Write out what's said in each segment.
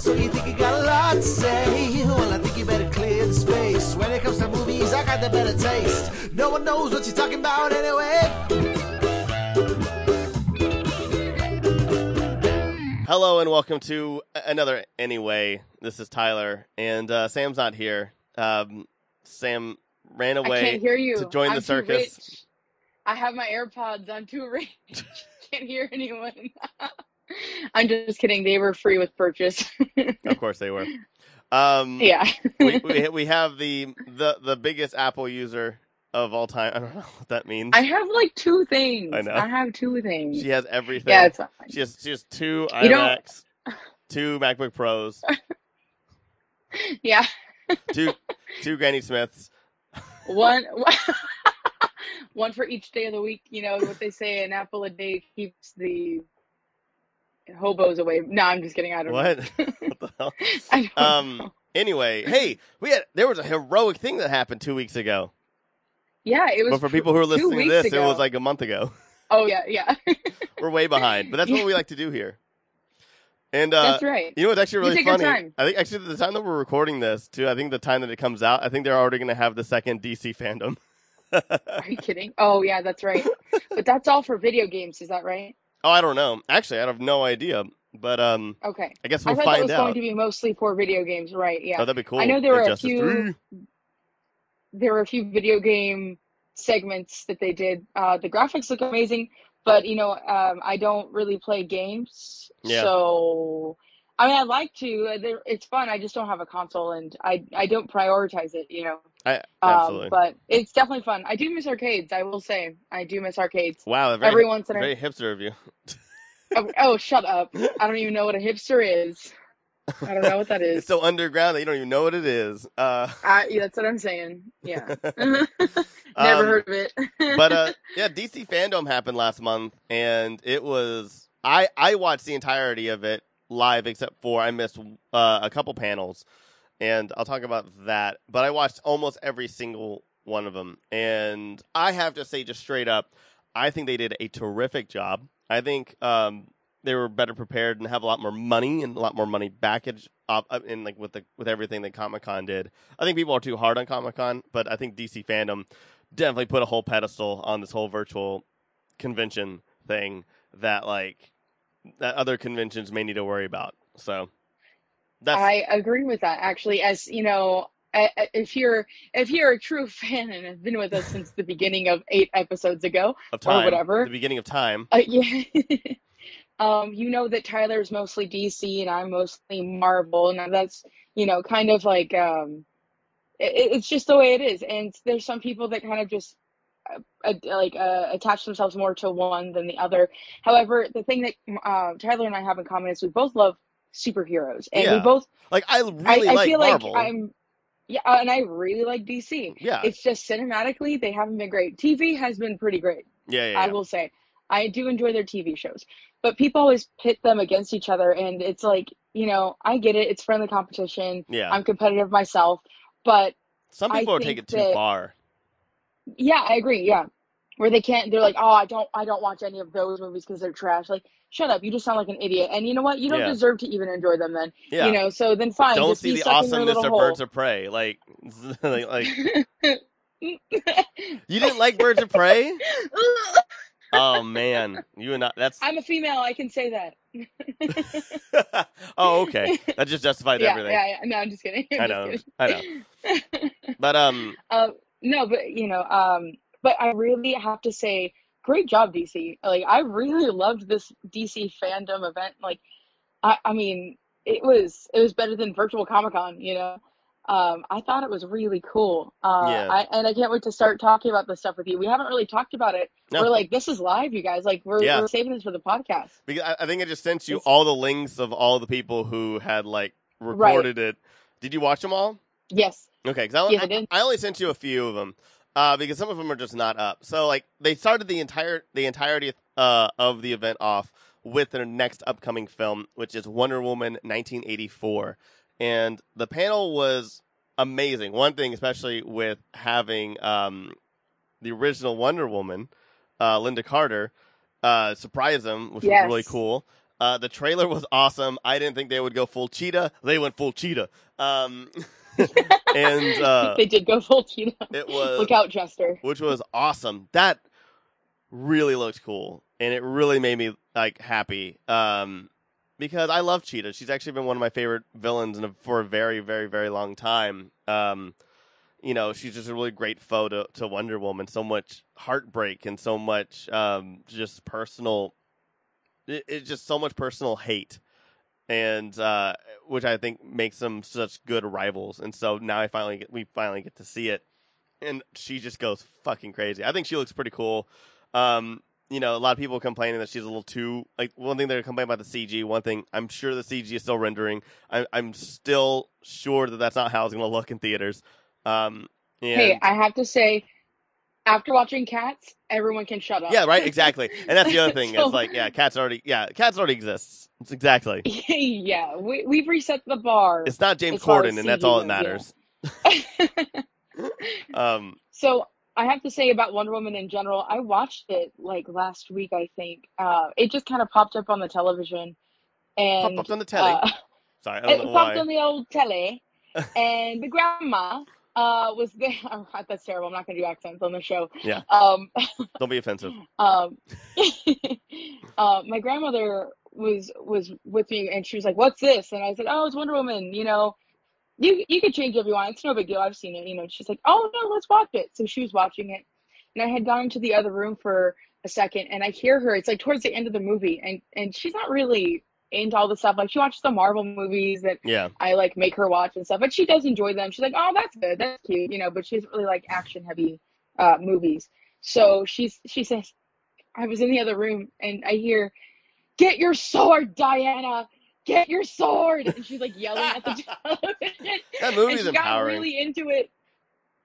So you think you got a lot to say? Well, I think you better clear the space. When it comes to movies, I got the better taste. No one knows what you're talking about anyway. Hello and welcome to another Anyway. This is Tyler, and uh, Sam's not here. Um, Sam ran away. I away can't hear you. to join I'm the too circus. rich. I have my AirPods. I'm too rich. can't hear anyone. I'm just kidding. They were free with purchase. Of course they were. Um, yeah. we, we we have the the the biggest Apple user of all time. I don't know what that means. I have like two things. I know. I have two things. She has everything. yeah, it's fine. she has she has two iMacs, two MacBook Pros, Yeah. two two Granny Smiths. One one for each day of the week. You know what they say, an apple a day keeps the hobos away. No, I'm just kidding. I don't What? know. what the hell? I Um. know. Anyway, hey, we had there was a heroic thing that happened two weeks ago. Yeah, it was But for people who are listening to this, ago. it was like a month ago. Oh yeah, yeah. We're way behind, but that's what we like to do here. And uh, That's right. you know what's actually really funny? time. I think actually the time that we're recording this, too. I think the time that it comes out, I think they're already going to have the second DC fandom. Are you kidding? Oh yeah, that's right. but that's all for video games, is that right? Oh, I don't know. Actually, I have no idea. But um, Okay. I guess I we'll thought that find was out. going to be mostly for video games, right? Yeah. Oh, that'd be cool. I know there were a few 3. there were a few video game segments that they did. Uh, the graphics look amazing, but you know, um, I don't really play games, Yeah. so I mean, I'd like to. uh, It's fun. I just don't have a console, and I I don't prioritize it. You know, I, um, absolutely. but it's definitely fun. I do miss arcades. I will say, I do miss arcades. wow, very, Every once in a very hipster of you. oh, oh, shut up! I don't even know what a hipster is. I don't know what that is. It's so underground that you don't even know what it is. Uh, Uh, yeah, that's what I'm saying. Yeah. Never Um, heard of it. but uh, yeah, DC fandom happened last month, and it was I I watched the entirety of it live, except for I missed uh, a couple panels, and I'll talk about that. But I watched almost every single one of them, and I have to say, just straight up, I think they did a terrific job. I think um, they were better prepared and have a lot more money and a lot more money backage up up in like with the with everything that Comic Con did. I think people are too hard on Comic Con, but I think DC fandom definitely put a whole pedestal on this whole virtual convention thing that like that other conventions may need to worry about. So that's I agree with that actually. As you know, if you're if you're a true fan and have been with us since the beginning of eight episodes ago, of time, whatever. the beginning of time. uh, yeah, um, you know that Tyler's mostly DC and I'm mostly Marvel, and that's you know kind of like um, it, it's just the way it is. And there's some people that kind of just uh, like uh, attach themselves more to one than the other. However, the thing that uh, Tyler and I have in common is we both love superheroes, and Yeah. we both Like I I, really I like feel Marvel. like I'm yeah, uh, and I really like DC. yeah, It's just cinematically they haven't been great. TV has been pretty great, yeah, yeah, I yeah. will say. I do enjoy their TV shows, but people always pit them against each other, and it's like you know I get it. It's friendly competition. yeah. I'm competitive myself, but Some I people are taking it too far. Yeah, I agree. Yeah, where they can't, they're like, oh, I don't, I don't watch any of those movies because they're trash. Like, shut up! You just sound like an idiot, and you know what? You don't Yeah. deserve to even enjoy them. Then Yeah. you know. So then fine. Don't see the stuck in your awesomeness of hole. Birds of Prey. Like, like, like you didn't like Birds of Prey? Oh man, you and I. That's I'm a female. I can say that. oh okay. That just justified yeah, everything. yeah, yeah. No, I'm just kidding. I'm I know, kidding. I know. But um, uh, no, but you know, um, but I really have to say, great job, DC. Like, I really loved this DC fandom event. Like, I, I mean, it was it was better than virtual Comic Con. You know, um, I thought it was really cool. Uh, Yeah. I, and I can't wait to start talking about this stuff with you. We haven't really talked about it. No. We're like, this is live, you guys. Like, we're, Yeah. we're saving this for the podcast. because I, I think I just sent you It's- all the links of all the people who had like Right. recorded it. Did you watch them all? Yes. Okay, because I, Yes, I I, only sent you a few of them uh, because some of them are just not up. So like they started the entire the entirety uh, of the event off with their next upcoming film, which is Wonder Woman 1984, and the panel was amazing. One thing, especially with having um, the original Wonder Woman, uh, Lynda Carter, uh, surprise them, which Yes. was really cool. Uh, the trailer was awesome. I didn't think they would go full cheetah. They went full cheetah. Um, and uh, they did go full cheetah. it was Look out, Jester. which was awesome. That really looked cool, and it really made me like happy. Um, because I love Cheetah. She's actually been one of my favorite villains in a, for a very, very, very long time. Um, you know, she's just a really great foe to, to Wonder Woman. So much heartbreak and so much um, just personal. It, it's just so much personal hate, and uh, which I think makes them such good rivals. And so now I finally get we finally get to see it, and she just goes fucking crazy. I think she looks pretty cool. Um, you know, a lot of people complaining that she's a little too like one thing they're complaining about the CG. One thing I'm sure the CG is still rendering. I, I'm still sure that that's not how it's going to look in theaters. Um, and, Hey, I have to say, after watching Cats, everyone can shut up. yeah, right, exactly. And that's the other thing. So- it's like, yeah, cats already, yeah, cats already exists. It's exactly. yeah, we, we've reset the bar. It's not James Corden, and that's all that matters. Um, so I have to say about Wonder Woman in general, I watched it like last week, I think. Uh, it just kind of popped up on the television, and Popped up on the telly. uh, sorry, I it popped why. on the old telly, and the grandma uh, was there. Oh, that's terrible. I'm not going to do accents on the show. Yeah. Um, Don't be offensive. um, uh, my grandmother was was with me, and she was like, "What's this?" And I said, "Oh, it's Wonder Woman. You know, you you could change if you want. It's no big deal. I've seen it. You know." She's like, "Oh no, let's watch it." So she was watching it, and I had gone into the other room for a second, and I hear her. It's like towards the end of the movie, and and she's not really into all the stuff. Like she watches the Marvel movies that Yeah, I like make her watch and stuff, but she does enjoy them. She's like, "Oh, that's good, that's cute," you know. But she doesn't really like action heavy uh, movies. So she's she says, I was in the other room and I hear, "Get your sword, Diana! Get your sword!" And she's like yelling at the television. that movie's and she got empowering. really into it,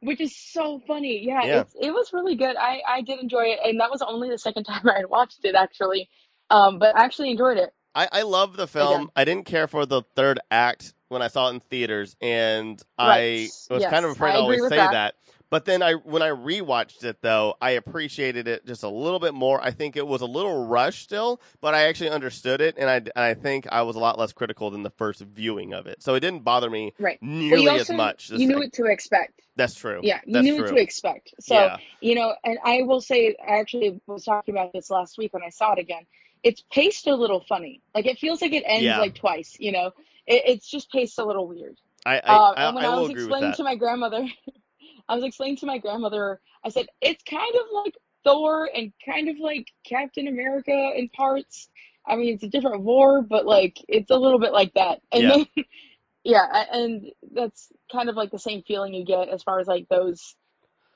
which is so funny. Yeah, Yeah. It's, it was really good. I I did enjoy it, and that was only the second time I had watched it actually. Um, but I actually enjoyed it. I, I love the film. I didn't care for the third act when I saw it in theaters, and Right. I was Yes, kind of afraid I to always say that. that. But then I, when I rewatched it though, I appreciated it just a little bit more. I think it was a little rushed still, but I actually understood it, and I, and I think I was a lot less critical than the first viewing of it. So it didn't bother me Right. Well, nearly as much. you knew what to expect. That's true. Yeah, you That's knew true. what to expect. So, yeah, you know, and I will say, I actually was talking about this last week when I saw it again. It's paced a little funny. Like it feels like it ends Yeah. like twice. You know, it, it's just paced a little weird. I, I, Uh, I, and when I I, was explaining to my grandmother, I was explaining to my grandmother. I said it's kind of like Thor and kind of like Captain America in parts. I mean, it's a different war, but like it's a little bit like that. And Yeah. then, yeah, and that's kind of like the same feeling you get as far as like those,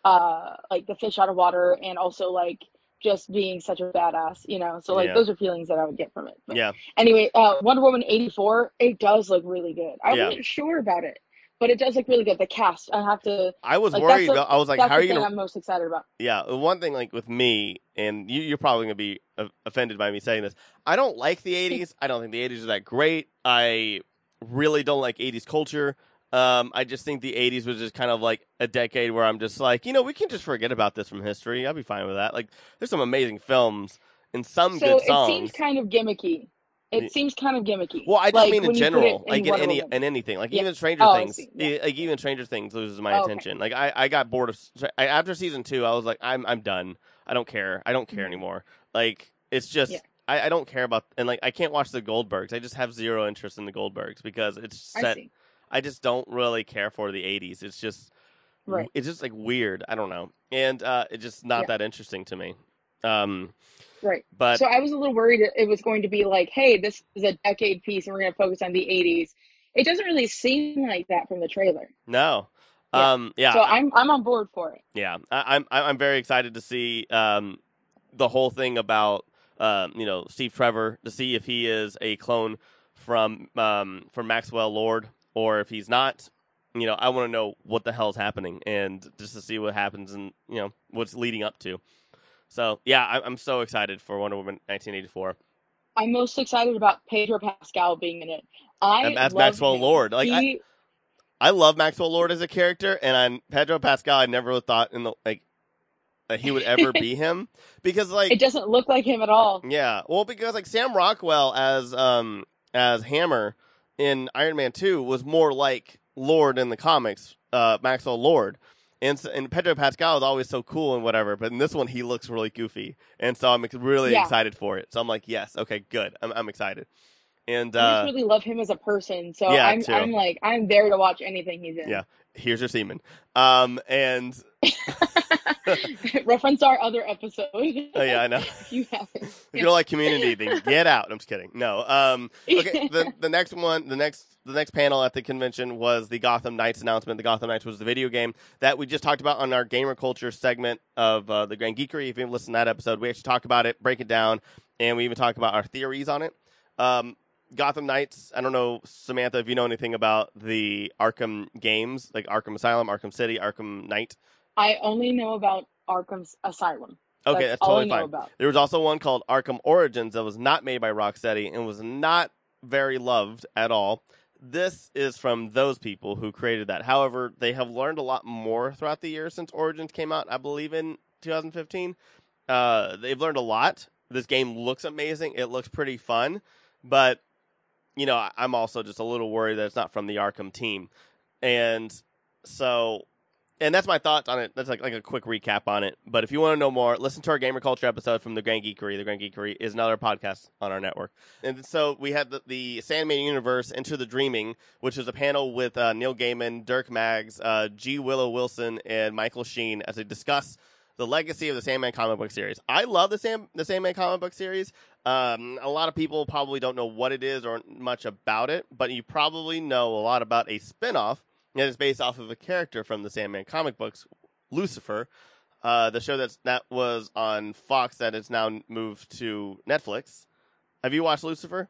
uh, like the fish out of water, and also like just being such a badass, you know. So like Yeah. those are feelings that I would get from it. But yeah, Anyway, uh, Wonder Woman 84, it does look really good. I Yeah. wasn't sure about it, but it does look really good. The cast, I have to, I was like, worried. that's the- I was like, how are you gonna I'm most excited about. Yeah, the one thing like with me, and you, you're probably gonna be offended by me saying this. I don't like the '80s. I don't think the '80s are that great. I really don't like '80s culture. Um, I just think the '80s was just kind of like a decade where I'm just like, you know, we can just forget about this from history. I'll be fine with that. Like, there's some amazing films and some So good songs. it seems kind of gimmicky. It Yeah. seems kind of gimmicky. well, I like, mean in when you put it general, in like in any in anything, like Yeah. even Stranger Oh, Things. Yeah. like even Stranger Things loses my Oh, okay. attention. Like I, I got bored of I, after season two. I was like, I'm I'm done. I don't care. I don't care Mhm. anymore. Like it's just. I, I don't care about and like I can't watch the Goldbergs. I just have zero interest in the Goldbergs because it's set. I just don't really care for the '80s. It's just Right. It's just like weird. I don't know, and uh, it's just not Yeah. that interesting to me. Um, Right. but So I was a little worried it was going to be like, hey, this is a decade piece and we're going to focus on the 80s. It doesn't really seem like that from the trailer. no. Yeah. Um, yeah, So I'm I'm on board for it. Yeah, I, I'm I'm very excited to see um, the whole thing about um, you know Steve Trevor to see if he is a clone from um, from Maxwell Lord or if he's not. You know, I want to know what the hell's happening and just to see what happens and you know what's leading up to. So yeah, I, I'm so excited for Wonder Woman 1984 I'm most excited about Pedro Pascal being in it. I And as love Maxwell him. Lord. Like, I- he, I love Maxwell Lord as a character, and I'm Pedro Pascal. I never thought in the like that he would ever be him because like It doesn't look like him at all. yeah, well, because like Sam Rockwell as um as Hammer in Iron Man Two was more like Lord in the comics, uh, Maxwell Lord, and and Pedro Pascal is always so cool and whatever, but in this one he looks really goofy, and so I'm really Yeah. excited for it. So I'm like, yes, okay, good, I'm I'm excited, and I uh, just really love him as a person. So Yeah, I'm too. I'm like I'm there to watch anything he's in. Yeah. here's your semen, um, and Reference our other episode. oh yeah, I know. if you haven't. If you don't like Community, then get out. I'm just kidding. No. Um. Okay. The the next one, the next the next panel at the convention was the Gotham Knights announcement. The Gotham Knights was the video game that we just talked about on our gamer culture segment of uh, the Grand Geekery. If you listened to that episode, we actually talk about it, break it down, and we even talk about our theories on it. Um. Gotham Knights. I don't know, Samantha, if you know anything about the Arkham games, like Arkham Asylum, Arkham City, Arkham Knight. I only know about Arkham Asylum. Okay, that's, that's all totally fine. about. There was also one called Arkham Origins that was not made by Rocksteady and was not very loved at all. This is from those people who created that. However, they have learned a lot more throughout the year since Origins came out, I believe in 2015. Uh, they've learned a lot. This game looks amazing. It looks pretty fun, but you know, I'm also just a little worried that it's not from the Arkham team. And so and that's my thoughts on it. That's like, like a quick recap on it. But if you want to know more, listen to our gamer culture episode from the Grand Geekery. The Grand Geekery is another podcast on our network. And so we had the, the Sandman universe Into the Dreaming, which was a panel with uh, Neil Gaiman, Dirk Maggs, uh, G. Willow Wilson, and Michael Sheen as they discuss the legacy of the Sandman comic book series. I love the Sam the Sandman comic book series. Um, a lot of people probably don't know what it is or much about it, but you probably know a lot about a spinoff that is based off of a character from the Sandman comic books, Lucifer. Uh, the show that's that was on Fox that is now moved to Netflix. Have you watched Lucifer?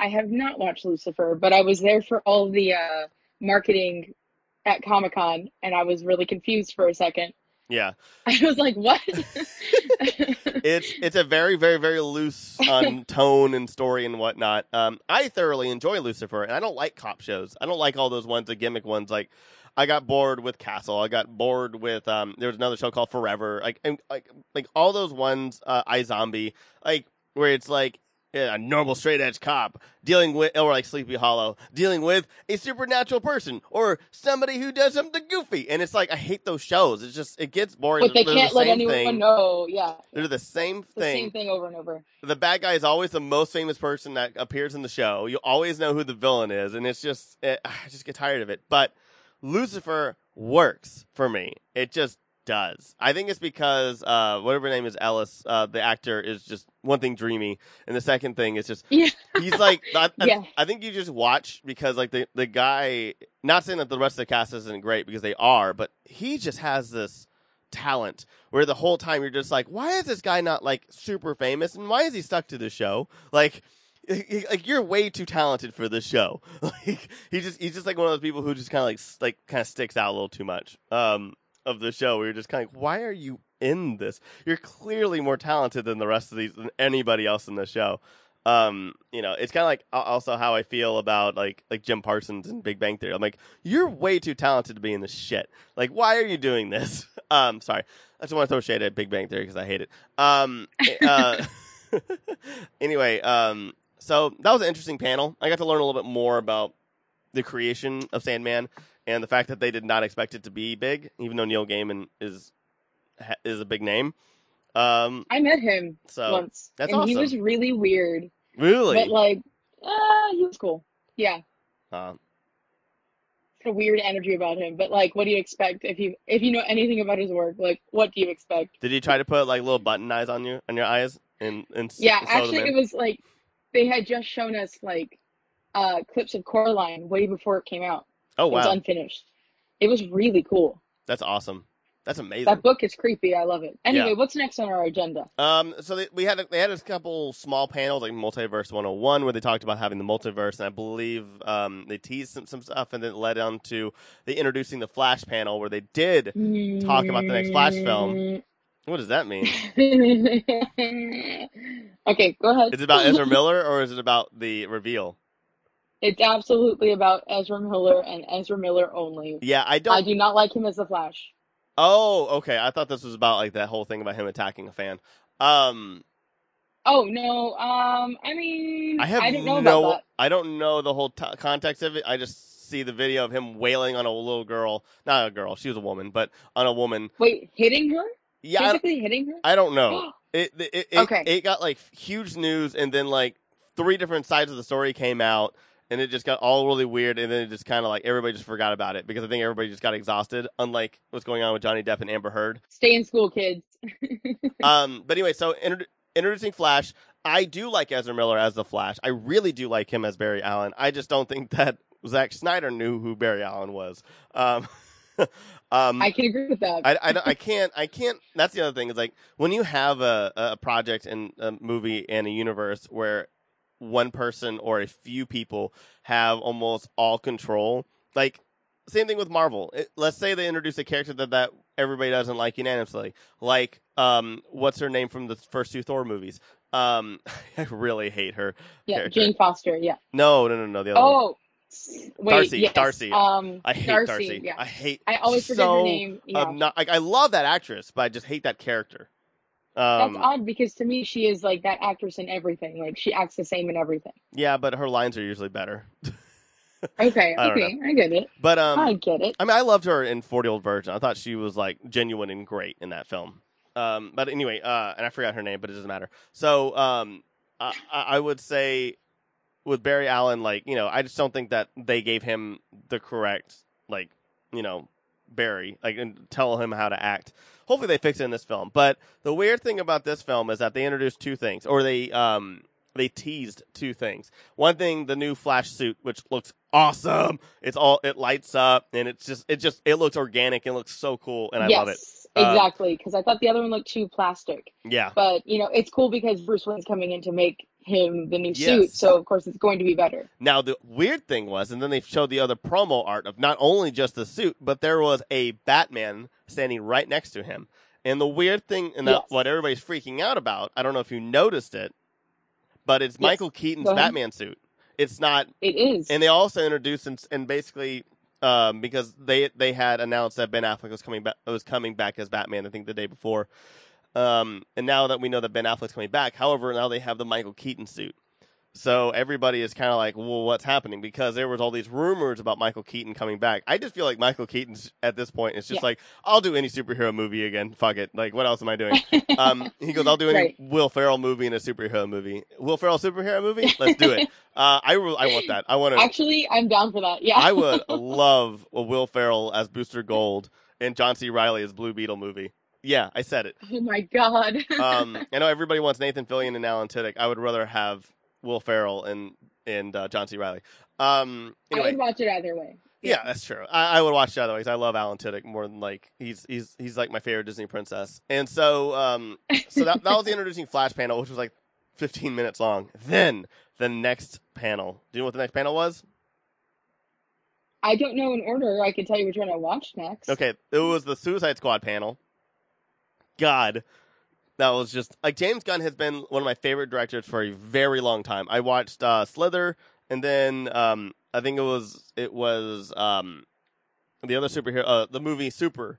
I have not watched Lucifer, but I was there for all the uh, marketing at Comic Con, and I was really confused for a second. Yeah, I was like, "What?" it's it's a very very very loose on tone and story and whatnot. Um, I thoroughly enjoy Lucifer, and I don't like cop shows. I don't like all those ones, the gimmick ones. Like, I got bored with Castle. I got bored with um. There was another show called Forever. Like, and, like like all those ones. Uh, iZombie. Like where it's like a normal straight edge cop dealing with, or like Sleepy Hollow, dealing with a supernatural person or somebody who does something goofy. And it's like I hate those shows. It's just it gets boring. but they They're can't the let anyone thing. know. Yeah, They're the same the thing. same thing over and over. The bad guy is always the most famous person that appears in the show. You always know who the villain is, and it's just it, I just get tired of it. But Lucifer works for me. It just does. I think it's because uh, whatever her name is, Ellis, uh, the actor is just one thing dreamy, and the second thing is just Yeah, he's like I, I- Yeah. I think you just watch because like the the guy. Not saying that the rest of the cast isn't great because they are, but he just has this talent where the whole time you're just like, why is this guy not like super famous and why is he stuck to the show? Like. Like you're way too talented for this show. Like he just he's just like one of those people who just kind of like like kind of sticks out a little too much um of the show. Where you're just kind of like, why are you in this? You're clearly more talented than the rest of these than anybody else in the show. Um you know it's kind of like also how i feel about like like jim parsons and big bang theory. I'm like you're way too talented to be in this shit. Like why are you doing this? Um sorry. I just want to throw shade at big bang theory because i hate it. Um uh anyway um so that was an interesting panel. I got to learn a little bit more about the creation of sandman and the fact that they did not expect it to be big even though neil gaiman is is a big name um I met him so once, that's and he was really weird, really but like, uh, he was cool. Yeah, uh, a weird energy about him. But like, what do you expect if you if you know anything about his work? Like, what do you expect? Did he try to put like little button eyes on you on your eyes and and Yeah, them actually, it was like they had just shown us like uh clips of Coraline way before it came out. oh It was wow, unfinished. It was really cool. that's awesome. That's amazing. That book is creepy. I love it. Anyway, Yeah. what's next on our agenda? Um, so they, we had a, they had a couple small panels like Multiverse 101 where they talked about having the multiverse, and I believe um they teased some, some stuff, and then it led on to the introducing the Flash panel where they did. Talk about the next Flash film. What does that mean? okay, go ahead. Is it about Ezra Miller or is it about the reveal? It's absolutely about Ezra Miller and Ezra Miller only. Yeah, I I don't. I do not like him as the Flash. Oh, okay. I thought this was about like that whole thing about him attacking a fan. Um, Oh no. Um. I mean, I have I don't know no. I don't know the whole t- context of it. I just see the video of him wailing on a little girl, not a girl, she was a woman, but on a woman. Wait, hitting her? Yeah, Physically hitting her? I don't know. It it it, Okay. it got like huge news, and then like three different sides of the story came out, and it just got all really weird, and then it just kind of like everybody just forgot about it because I think everybody just got exhausted, unlike what's going on with Johnny Depp and Amber Heard. Stay in school, kids. um, but anyway, so inter- introducing Flash, I do like Ezra Miller as the Flash. I really do like him as Barry Allen. I just don't think that Zack Snyder knew who Barry Allen was. Um, um, I can agree with that. I, I, I can't I can't. That's the other thing is like when you have a a project and a movie and a universe where one person or a few people have almost all control. Like same thing with Marvel. It, let's say they introduce a character that that everybody doesn't like unanimously, like um what's her name from the first two Thor movies. Um, I really hate her. yeah, character. Jane Foster. Yeah. No, no, no, no. The other one. Oh, wait. Darcy, yes. Darcy. Um, I hate Darcy. Darcy. Yeah. I hate. I always she's forget her name. Yeah. obno- like I love that actress, but I just hate that character. Um, That's odd because to me she is like that actress in everything. Like she acts the same in everything. Yeah, but her lines are usually better. Okay, I okay, I get it. But um, I get it. I mean, I loved her in Forty Old Virgin. I thought she was like genuine and great in that film. Um, but anyway, uh, and I forgot her name, but it doesn't matter. So um, I I would say with Barry Allen, like you know, I just don't think that they gave him the correct like you know Barry like and tell him how to act. Hopefully, they fix it in this film. But the weird thing about this film is that they introduced two things, or they um they teased two things. One thing, the new Flash suit, which looks awesome. It's all it lights up, and it's just it just it looks organic and looks so cool, and I yes, love it. Uh, exactly. Because I thought the other one looked too plastic. Yeah, But you know, it's cool because Bruce Wayne's coming in to make him the new Yes. suit, so of course it's going to be better. Now the weird thing was, and then they showed the other promo art of not only just the suit, but there was a Batman standing right next to him. And the weird thing, and that, Yes. what everybody's freaking out about, I don't know if you noticed it, but it's Yes. Michael Keaton's Batman suit. It's not, It is. and they also introduced and, and basically um, because they they had announced that Ben Affleck was coming back was coming back as Batman. I think the day before. Um, and now that we know that Ben Affleck's coming back, however, now they have the Michael Keaton suit. So everybody is kind of like, well, what's happening? Because there was all these rumors about Michael Keaton coming back. I just feel like Michael Keaton's at this point is just Yeah. like, I'll do any superhero movie again. Fuck it. Like, what else am I doing? um, he goes, I'll do any Right. Will Ferrell movie and a superhero movie. Will Ferrell superhero movie? Let's do it. Uh, I, I want that. I want to. Actually, I'm down for that. Yeah. I would love a Will Ferrell as Booster Gold and John C. Reilly as Blue Beetle movie. Yeah, I said it. Oh my god. Um, I know everybody wants Nathan Fillion and Alan Tudyk. I would rather have Will Ferrell and and uh, John C. Reilly. Um, I would watch it either way. yeah, that's true. I, I would watch it other ways. I love Alan Tudyk more than like he's he's he's like my favorite Disney princess. And so um, so that that was the introducing Flash panel, which was like 15 minutes long. Then the next panel. Do you know what the next panel was? I don't know in order. I can tell you which one I watched next. Okay, it was the Suicide Squad panel. God, that was just like James Gunn has been one of my favorite directors for a very long time. I watched uh, Slither, and then um, I think it was it was um, the other superhero, uh, the movie Super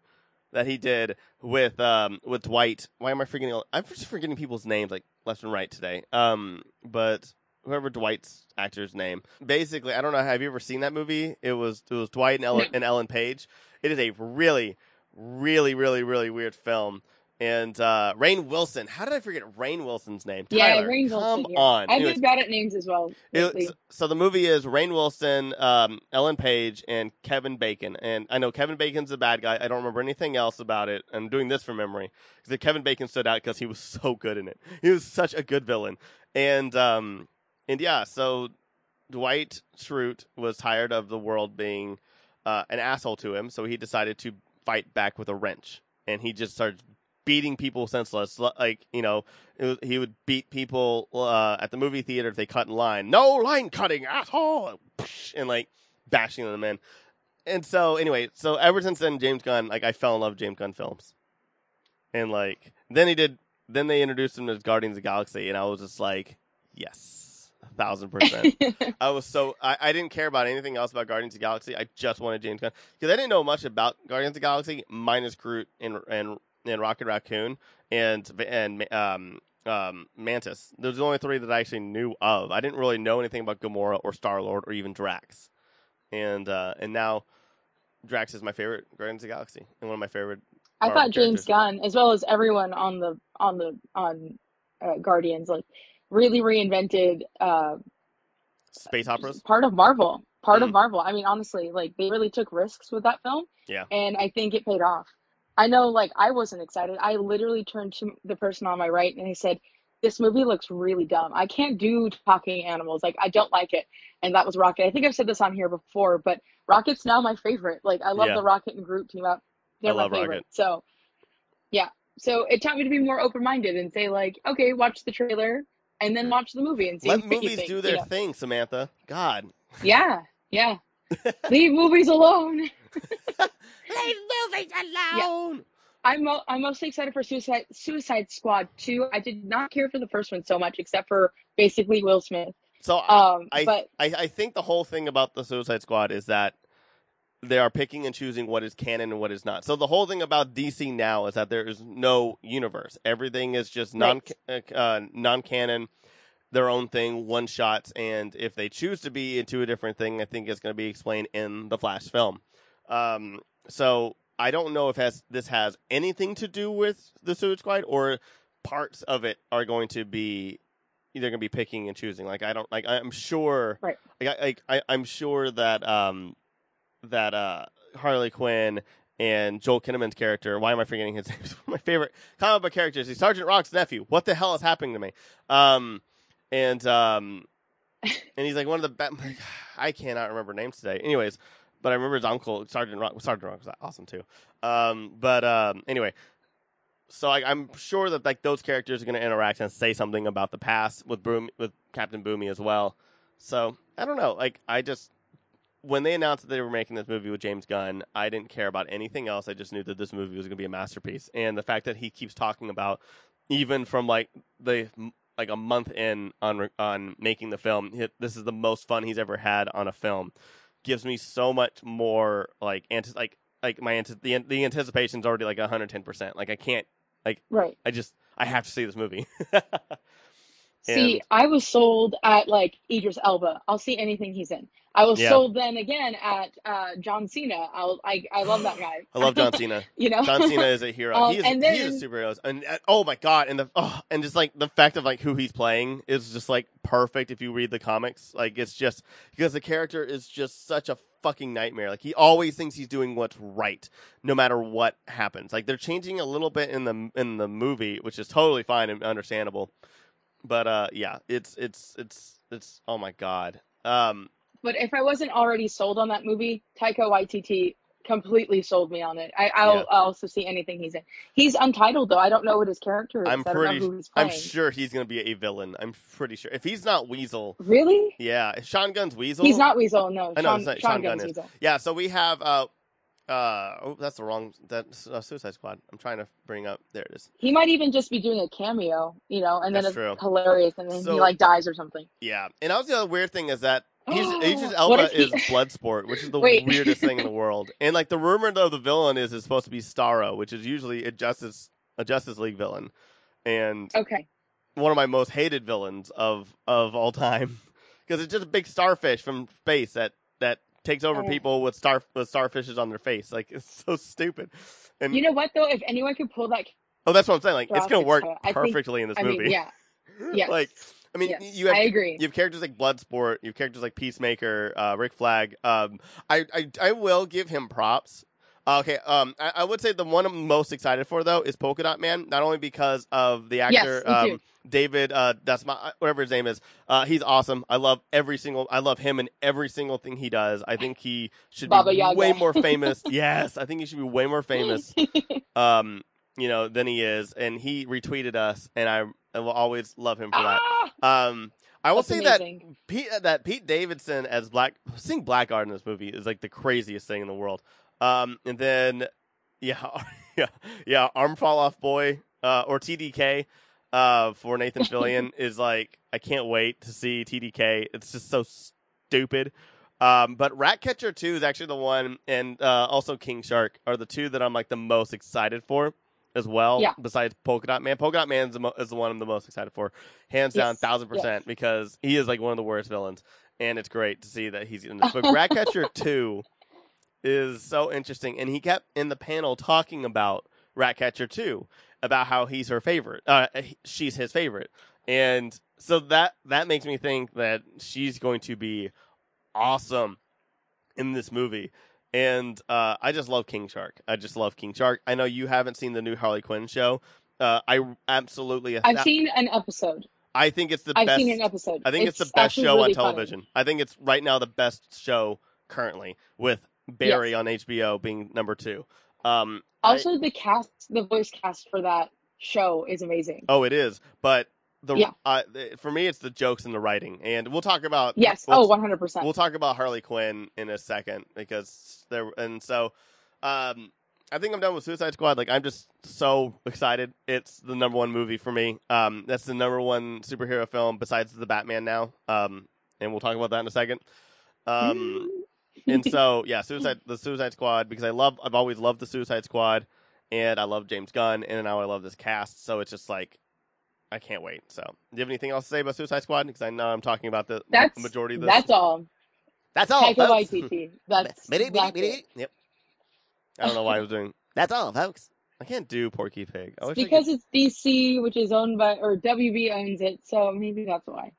that he did with um, with Dwight. Why am I forgetting? all- I'm just forgetting people's names like left and right today. Um, but whoever Dwight's actor's name. Basically, I don't know. Have you ever seen that movie? It was it was Dwight and Ellen, and Ellen Page. It is a really, really, really, really weird film. And uh, Rainn Wilson. How did I forget Rainn Wilson's name? Yeah, Tyler, come Wilson. yeah. on. I've Anyways, been bad at names as well. it's, so the movie is Rainn Wilson, um, Ellen Page, and Kevin Bacon. And I know Kevin Bacon's a bad guy. I don't remember anything else about it. I'm doing this from memory because Kevin Bacon stood out because he was so good in it. He was such a good villain. And um, and yeah, so Dwight Schrute was tired of the world being uh, an asshole to him, so he decided to fight back with a wrench, and he just started beating people senseless. Like you know, it was, he would beat people uh, at the movie theater if they cut in line. No line cutting, asshole! And like bashing them in. And so anyway, so ever since then, James Gunn, like I fell in love with James Gunn films, and like then he did. Then they introduced him as Guardians of the Galaxy, and I was just like, yes. a thousand percent. I was so I, I didn't care about anything else about Guardians of the Galaxy. I just wanted James Gunn because I didn't know much about Guardians of the Galaxy minus Groot and and and Rocket Raccoon and and um um Mantis. Those are the only three that I actually knew of. I didn't really know anything about Gamora or Star Lord or even Drax. And uh and now Drax is my favorite Guardians of the Galaxy and one of my favorite. I thought James characters. Gunn, as well as everyone on the on the on uh, Guardians, like really reinvented uh, Space operas. part of Marvel. Part of Mm. Marvel. I mean, honestly, like they really took risks with that film. Yeah. And I think it paid off. I know, like I wasn't excited. I literally turned to the person on my right and I said, "This movie looks really dumb. I can't do talking animals. Like I don't like it." And that was Rocket. I think I've said this on here before, but Rocket's now my favorite. Like I love Yeah. the Rocket and Groot team up. They're I my love favorite. Rocket. So, yeah. So it taught me to be more open-minded and say like, okay, watch the trailer and then watch the movie and see Let what you movies think, do you their know? thing, Samantha. God. Yeah, yeah. Leave movies alone. Leave movies alone. I'm mo- I'm mostly excited for Suicide Suicide Squad 2. I did not care for the first one so much, except for basically Will Smith. So I, Um, I, but I I think the whole thing about the Suicide Squad is that they are picking and choosing what is canon and what is not. So the whole thing about DC now is that there is no universe. Everything is just non uh, non canon, their own thing, one shots, and if they choose to be into a different thing, I think it's going to be explained in the Flash film. Um, so I don't know if has this has anything to do with the Suicide Squad or parts of it are going to be they're going to be picking and choosing. Like I don't like I'm sure Right. like, I, I I'm sure that um that uh Harley Quinn and Joel Kinnaman's character. Why am I forgetting his name? He's one of my favorite comic book characters. He's Sergeant Rock's nephew. What the hell is happening to me? Um, and um, and he's like one of the best. I cannot remember names today. Anyways, but I remember his uncle Sergeant Rock. Sergeant Rock was awesome too. Um, but um, anyway, so I, I'm sure that like those characters are going to interact and say something about the past with Boom with Captain Boomy as well. So I don't know. Like I just when they announced that they were making this movie with James Gunn, I didn't care about anything else. I just knew that this movie was going to be a masterpiece, and the fact that he keeps talking about even from like the like a month in on on making the film, this is the most fun he's ever had on a film. Gives me so much more like anti- like like my ante- the the anticipation's already like 110. percent Like I can't like right. I just I have to see this movie. See, I was sold at like Idris Elba. I'll see anything he's in. I was Yeah. sold then again at uh, John Cena. I'll, I I love that guy. I love John Cena. you know, John Cena is a hero. Um, he is and he is a superhero. And uh, oh my god, and the oh, and just like the fact of like who he's playing is just like perfect if you read the comics. Like it's just because the character is just such a fucking nightmare. Like he always thinks he's doing what's right, no matter what happens. Like they're changing a little bit in the in the movie, which is totally fine and understandable. But uh, yeah, it's it's it's it's oh my god. Um, But if I wasn't already sold on that movie, Taika Waititi completely sold me on it. I, I'll, Yeah. I'll also see anything he's in. He's untitled though. I don't know what his character is. I'm I don't know pretty. I'm sure he's gonna be a villain. I'm pretty sure if he's not Weasel. Really? Yeah, Sean Gunn's Weasel. He's not Weasel. No, I know, Sean, it's not- Sean Sean Gunn is. Weasel. Yeah, so we have uh uh oh that's the wrong that's uh, Suicide Squad. I'm trying to bring up there it is. He might even just be doing a cameo, you know, and then That's it's true. hilarious, and then So- he like dies or something. Yeah, and also the other weird thing is that he's, Idris Elba he- is Bloodsport, which is the Wait. weirdest thing in the world. And like the rumor though the villain is is supposed to be Starro, which is usually a Justice a Justice League villain, and Okay. one of my most hated villains of of all time because it's just a big starfish from space that that takes over Oh. people with star with starfishes on their face. Like it's so stupid. And You know what though? If anyone could pull that, oh, that's what I'm saying. Like it's gonna work. Think- perfectly in this I movie. mean, yeah, yes. like I mean, yes, you have I agree. you have characters like Bloodsport, you have characters like Peacemaker, uh, Rick Flag. Um, I, I I will give him props. Uh, okay, um, I, I would say the one I'm most excited for though is Polka Dot Man, not only because of the actor Yes, um, David, uh, that's my whatever his name is. Uh, he's awesome. I love every single. I love him and every single thing he does. I think he should Baba be Yaga. way more famous. yes, I think he should be way more famous. Um, you know, than he is, and he retweeted us, and I, I will always love him for that. ah, Um, I will That's say amazing. that Pete that Pete Davidson as Black seeing Blackguard in this movie is like the craziest thing in the world. Um, and then yeah, yeah, yeah, arm fall off boy uh, or TDK. uh, for Nathan Fillion is like I can't wait to see TDK. It's just so stupid. Um, but Ratcatcher Two is actually the one, and uh, also King Shark are the two that I'm like the most excited for as well. Yeah. Besides Polka Dot Man, Polka Dot Man is the, mo- is the one I'm the most excited for, hands down, Yes, thousand percent, because he is like one of the worst villains, and it's great to see that he's in this. But Ratcatcher Two is so interesting, and he kept in the panel talking about Ratcatcher Two, about how he's her favorite, uh, she's his favorite, and so that that makes me think that she's going to be awesome in this movie. And uh, I just love King Shark. I just love King Shark. I know you haven't seen the new Harley Quinn show. Uh, I absolutely. I've seen an episode. I think it's the I've best. seen an episode. I think it's, the best show really on funny. television. I think it's right now the best show currently, with Barry Yes. on HBO being number two. Um, I- Also, the cast, the voice cast for that show is amazing. oh, it is, but the Yeah. uh, for me, it's the jokes and the writing, and we'll talk about Yes. we'll- Oh, 100%. we'll talk about Harley Quinn in a second because there and so um I think I'm done with Suicide Squad. Like I'm just so excited. It's the number one movie for me. Um that's the number one superhero film besides the Batman now. Um and we'll talk about that in a second. Um and so yeah, Suicide the Suicide Squad because I love I've always loved the Suicide Squad and I love James Gunn and now I love this cast. So it's just like I can't wait. So, do you have anything else to say about Suicide Squad? Because I know I'm talking about the that's majority of this. That's all. That's all, Taika folks. Waititi. That's, Biddy, biddy, that's biddy. it. Yep. I don't know why I was doing. That's all, folks. I can't do Porky Pig. I wish I Because it's DC, which is owned by, or WB owns it, so maybe that's why.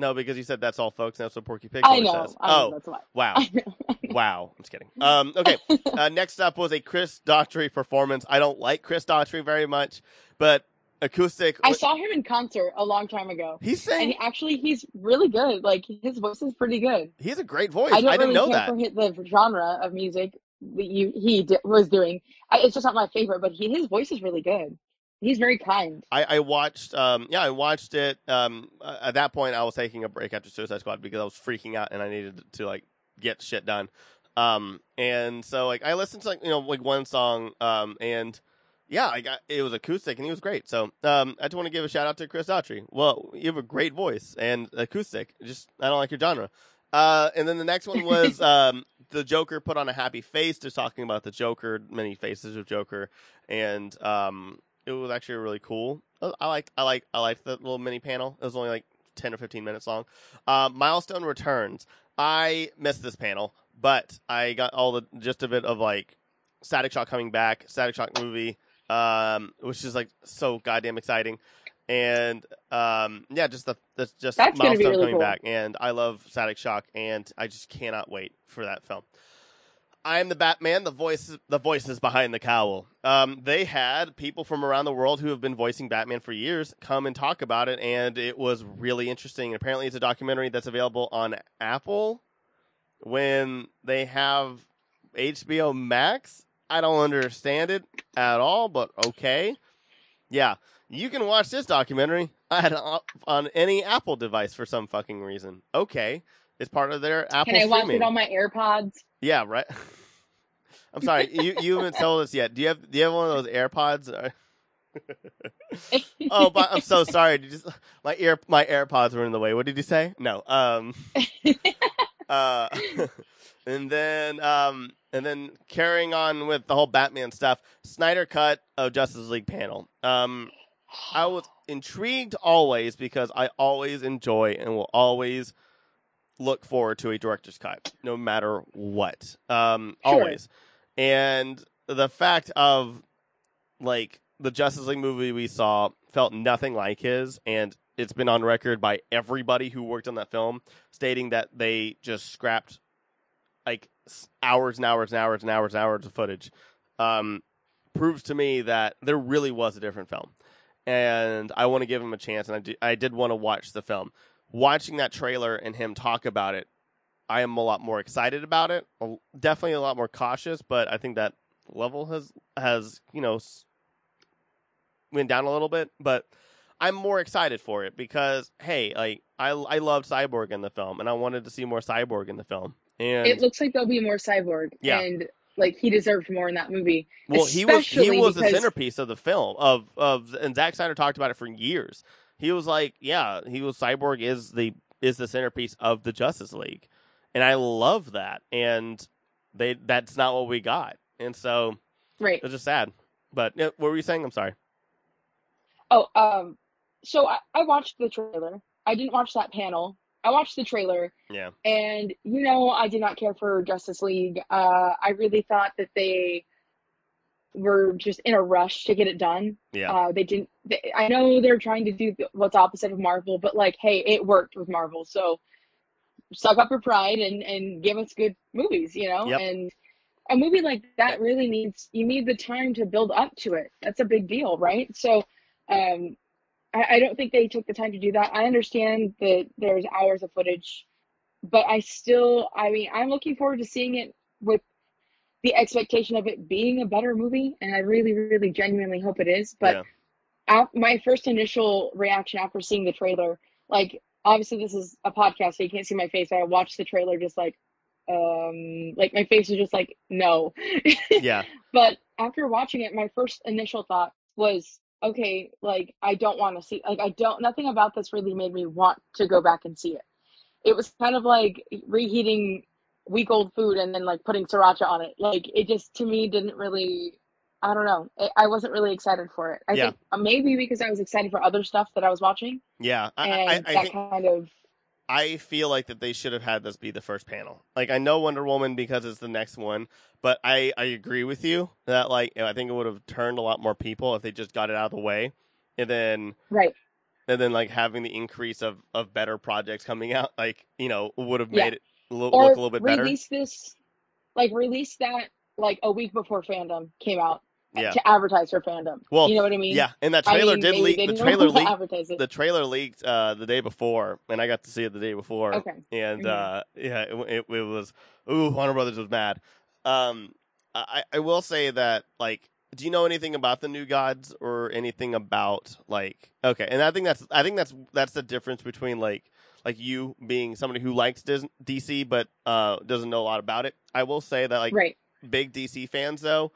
No, because you said that's all, folks. And that's what Porky Pig I know. says. I know oh, that's why. wow, wow. I'm just kidding. Um, okay. Uh, next up was a Chris Daughtry performance. I don't like Chris Daughtry very much, but acoustic. I saw him in concert a long time ago. He's And saying he, actually, he's really good. Like, his voice is pretty good. he's a great voice. I I, don't didn't really know that. for the genre of music that you, he di- was doing. I, it's just not my favorite, but he, his voice is really good. He's very kind. I, I watched um yeah I watched it um at that point I was taking a break after Suicide Squad because I was freaking out and I needed to like get shit done. Um and so like I listened to like you know like one song um and yeah I got it was acoustic and he was great. So um I just want to give a shout out to Chris Daughtry well you have a great voice and acoustic just I don't like your genre. Uh and then the next one was um the Joker put on a happy face just talking about the Joker many faces of Joker and um it was actually really cool. I liked I like I liked the little mini panel. It was only like ten or fifteen minutes long. Uh, Milestone returns. I missed this panel, but I got all the gist of it of like Static Shock coming back, Static Shock movie, um, which is like so goddamn exciting. And um, yeah, just the that's just That's milestone really coming cool. back, and I love Static Shock, and I just cannot wait for that film. I am the Batman, the voice, the voices behind the cowl. Um, they had people from around the world who have been voicing Batman for years come and talk about it, and it was really interesting. Apparently, it's a documentary that's available on Apple when they have HBO Max. I don't understand it at all, but okay. Yeah, you can watch this documentary at, on any Apple device for some fucking reason. Okay, it's part of their Apple Can I watch streaming. it on my AirPods? Yeah, right. I'm sorry, you you haven't told us yet. Do you have do you have one of those AirPods? oh, but I'm so sorry. Did you just, my ear my AirPods were in the way. What did you say? No. Um. uh. And then um and then carrying on with the whole Batman stuff, Snyder cut of Justice League panel. Um, I was intrigued always because I always enjoy and will always look forward to a director's cut, no matter what. Um, Sure. always. And the fact of like the Justice League movie we saw felt nothing like his, and it's been on record by everybody who worked on that film stating that they just scrapped like hours and hours and hours and hours and hours of footage. Um, proves to me that there really was a different film, and I want to give him a chance. And I, do, I did want to watch the film. Watching that trailer and him talk about it, I am a lot more excited about it. Definitely a lot more cautious, but I think that level has has you know went down a little bit. But I'm more excited for it because hey, like I I loved Cyborg in the film, and I wanted to see more Cyborg in the film. And It looks like there'll be more cyborg. Yeah. And like he deserved more in that movie. Well, he was he was the centerpiece of the film of of and Zack Snyder talked about it for years. He was like, yeah, he was Cyborg is the is the centerpiece of the Justice League, and I love that. And they that's not what we got, and so Right. it's just sad. But yeah, what were you saying? I'm sorry. Oh, um, so I, I watched the trailer. I didn't watch that panel. I watched the trailer, Yeah, and you know, I did not care for Justice League. Uh, I really thought that they were just in a rush to get it done. yeah, Uh, they didn't. They, I know they're trying to do what's opposite of Marvel, but like, hey, it worked with Marvel, so suck up your pride and and give us good movies, you know. Yep. And a movie like that really needs you need the time to build up to it. That's a big deal, right? So, um, I, I don't think they took the time to do that. I understand that there's hours of footage, but I still, I mean, I'm looking forward to seeing it with the expectation of it being a better movie, and I really, really genuinely hope it is. But yeah, af- my first initial reaction after seeing the trailer, like obviously this is a podcast, so you can't see my face. I watched the trailer just like, um, like my face was just like, no. yeah, But after watching it, my first initial thought was, okay, like I don't want to see, like I don't, nothing about this really made me want to go back and see it. It was kind of like reheating week old food and then like putting sriracha on it. Like it just to me didn't really, I don't know. I I wasn't really excited for it. I Yeah. think uh, maybe because I was excited for other stuff that I was watching, yeah. I, and I, I that kind of I feel like that they should have had this be the first panel. Like I know Wonder Woman because it's the next one, but I I agree with you that like I think it would have turned a lot more people if they just got it out of the way, and then right. and then like having the increase of of better projects coming out, like you know would have Yeah. made it look, Or look a little bit better. release this, like release that like a week before FanDome came out Yeah. to advertise for FanDome. Well, you know what I mean? Yeah, and that I trailer mean, did leak. The trailer know how to leaked. The trailer leaked uh, the day before, and I got to see it the day before. Okay. and Mhm. uh, yeah, it, it, it was ooh, Warner Brothers was mad. Um, I I will say that like, do you know anything about the New Gods or anything about like okay? And I think that's I think that's that's the difference between like like you being somebody who likes DC but uh doesn't know a lot about it. I will say that like right. big DC fans though,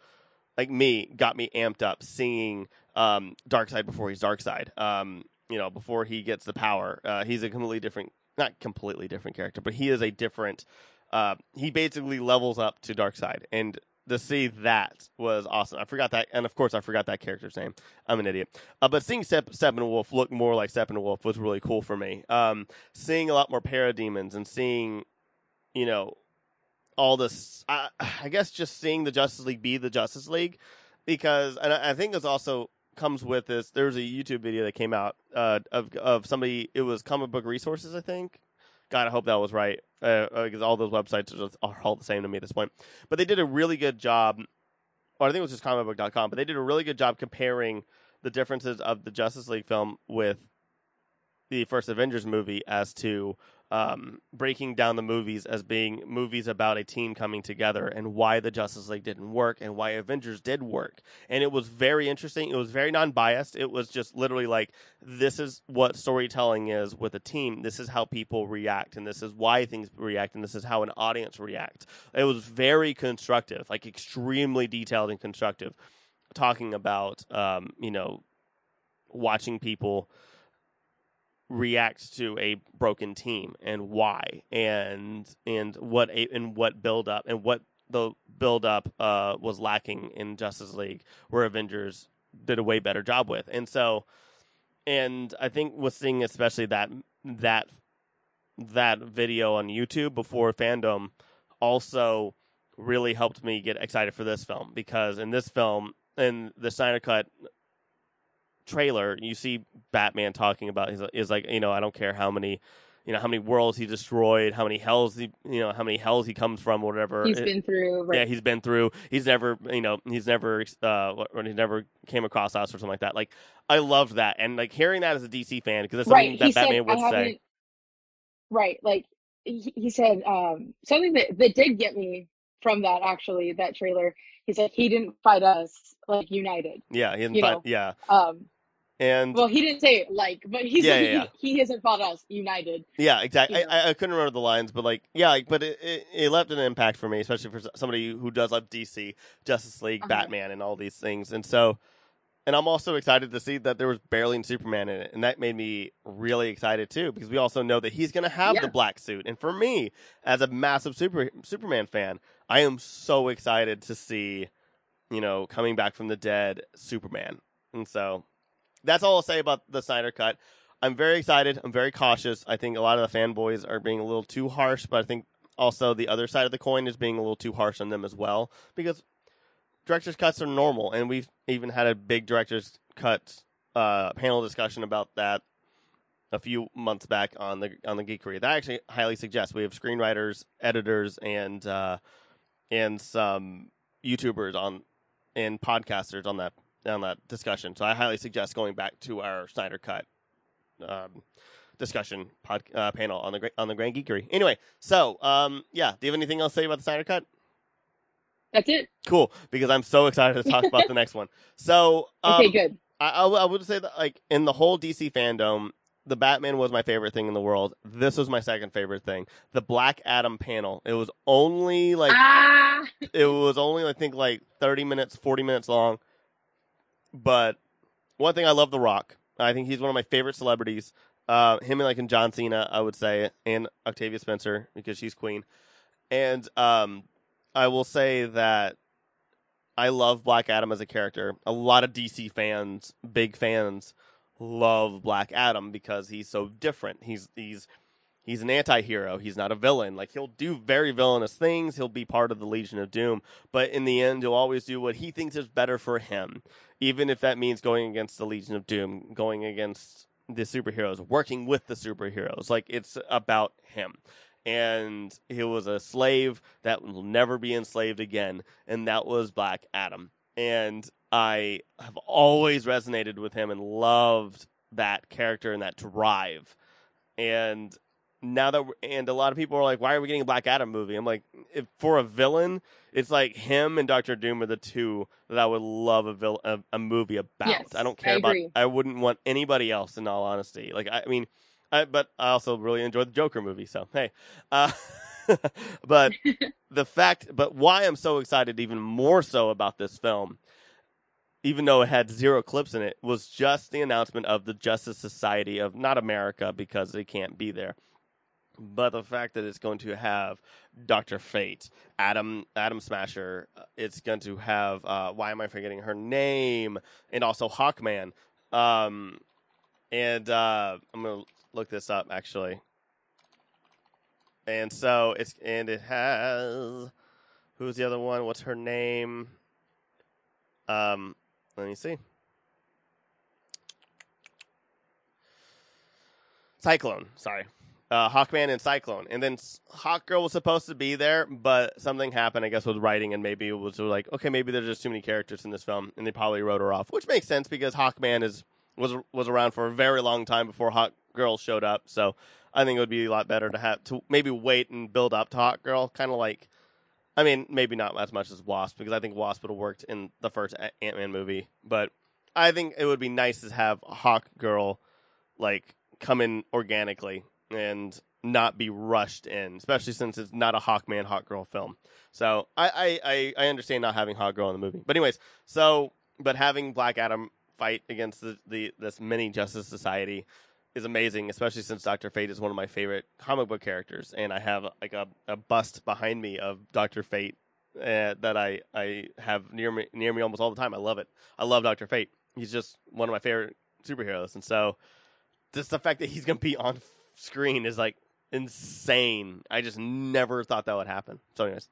like me, got me amped up seeing um Darkseid before he's Darkseid. Um, you know, before he gets the power. Uh, he's a completely different not completely different character, but he is a different uh he basically levels up to Darkseid and to see that was awesome. I forgot that, and of course, I forgot that character's name. I'm an idiot. Uh, but seeing Step- Steppenwolf look more like Steppenwolf was really cool for me. Um, seeing a lot more parademons and seeing, you know, all this. I, I guess just seeing the Justice League be the Justice League, because and I, I think this also comes with this. There was a YouTube video that came out uh, of of somebody. It was comic book resources, I think. God, I hope that was right uh, because all those websites are, just, are all the same to me at this point. But they did a really good job, or I think it was just comicbook.com. But they did a really good job comparing the differences of the Justice League film with the first Avengers movie as to um, breaking down the movies as being movies about a team coming together and why the Justice League didn't work and why Avengers did work. And it was very interesting. It was very non biased. It was just literally like, this is what storytelling is with a team. This is how people react, and this is why things react, and this is how an audience reacts. It was very constructive, like extremely detailed and constructive, talking about, um, you know, watching people react to a broken team and why and and what a, and what build up and what the build up uh, was lacking in Justice League where Avengers did a way better job with. And so and I think with seeing especially that that that video on YouTube before FanDome also really helped me get excited for this film because in this film in the Snyder cut trailer, you see Batman talking about is is like you know I don't care how many you know how many worlds he destroyed, how many hells he you know how many hells he comes from, whatever. He's been through. Right. yeah, he's been through. He's never, you know, he's never, uh, when he never came across us or something like that. Like, I loved that, and like hearing that as a DC fan because that's something right. that He Batman said, would say. Right. Like he, he said, um, something that that did get me from that actually that trailer. He said he didn't fight us like united. Yeah, he didn't find, know. yeah, Um, And Well, he didn't say it like, but he's Yeah, yeah, yeah. he, he hasn't fought us united. Yeah, exactly. you know. I, I, couldn't remember the lines, but like, yeah, like, but it, it, it left an impact for me, especially for somebody who does love DC, Justice League, Uh-huh. Batman, and all these things. And so, and I'm also excited to see that there was barely any Superman in it, and that made me really excited too, because we also know that he's going to have Yeah. the black suit. And for me, as a massive super Superman fan, I am so excited to see, you know, coming back from the dead Superman. And so, that's all I'll say about the Snyder Cut. I'm very excited. I'm very cautious. I think a lot of the fanboys are being a little too harsh, but I think also the other side of the coin is being a little too harsh on them as well because director's cuts are normal, and we've even had a big director's cut uh, panel discussion about that a few months back on the on the Geekery. That I actually highly suggest. We have screenwriters, editors, and uh, and some YouTubers on and podcasters on that on that discussion. So I highly suggest going back to our Snyder Cut um, discussion pod, uh, panel on the on the Grand Geekery. Anyway, so um, yeah, do you have anything else to say about the Snyder Cut? That's it. Cool, because I'm so excited to talk about the next one. So um, Okay, good. I, I, w- I would say that like in the whole DC FanDome, the Batman was my favorite thing in the world. This was my second favorite thing. The Black Adam panel. It was only like ah, it was only I think like 30 minutes, 40 minutes long. But one thing I love The Rock. I think he's one of my favorite celebrities. Uh, him and like and John Cena, I would say, and Octavia Spencer because she's queen. And um, I will say that I love Black Adam as a character. A lot of DC fans, big fans, love Black Adam because he's so different. He's he's he's an anti-hero. He's not a villain. Like he'll do very villainous things. He'll be part of the Legion of Doom, but in the end, he'll always do what he thinks is better for him, even if that means going against the Legion of Doom, going against the superheroes, working with the superheroes. Like it's about him. And he was a slave that will never be enslaved again, and that was Black Adam. And I have always resonated with him and loved that character and that drive. And now that we're, and a lot of people are like, why are we getting a Black Adam movie? I'm like, if for a villain, it's like him and Doctor Doom are the two that I would love a a, a movie about. Yes, I don't I care about. agree. I wouldn't want anybody else. In all honesty, like I, I mean, I, but I also really enjoy the Joker movie. So hey, uh, but the fact, but why I'm so excited, even more so about this film, even though it had zero clips in it, was just the announcement of the Justice Society of not America because they can't be there, but the fact that it's going to have Doctor Fate, Adam Atom Smasher, uh, it's going to have uh, why am I forgetting her name, and also Hawkman, um, and uh, I'm gonna look this up actually. And so it's and it has who's the other one? What's her name? Um, let me see. Cyclone, sorry. Uh, Hawkman and Cyclone. And then Hawkgirl was supposed to be there, but something happened, I guess, with writing, and maybe it was like, okay, maybe there's just too many characters in this film, and they probably wrote her off, which makes sense because Hawkman is was was around for a very long time before Hawkgirl showed up. So I think it would be a lot better to have to maybe wait and build up to Hawkgirl, kind of like I mean, maybe not as much as Wasp because I think Wasp would have worked in the first Ant Man movie, but I think it would be nice to have Hawk Girl like come in organically and not be rushed in, especially since it's not a Hawkman Hawk Girl film. So I I, I, I understand not having Hawk Girl in the movie, but anyways, so but having Black Adam fight against the, the this mini Justice Society is amazing, especially since Doctor Fate is one of my favorite comic book characters, and I have like a, a bust behind me of Doctor Fate uh, that I, I have near me near me almost all the time. I love it. I love Doctor Fate. He's just one of my favorite superheroes, and so just the fact that he's gonna be on screen is like insane. I just never thought that would happen. So, anyways,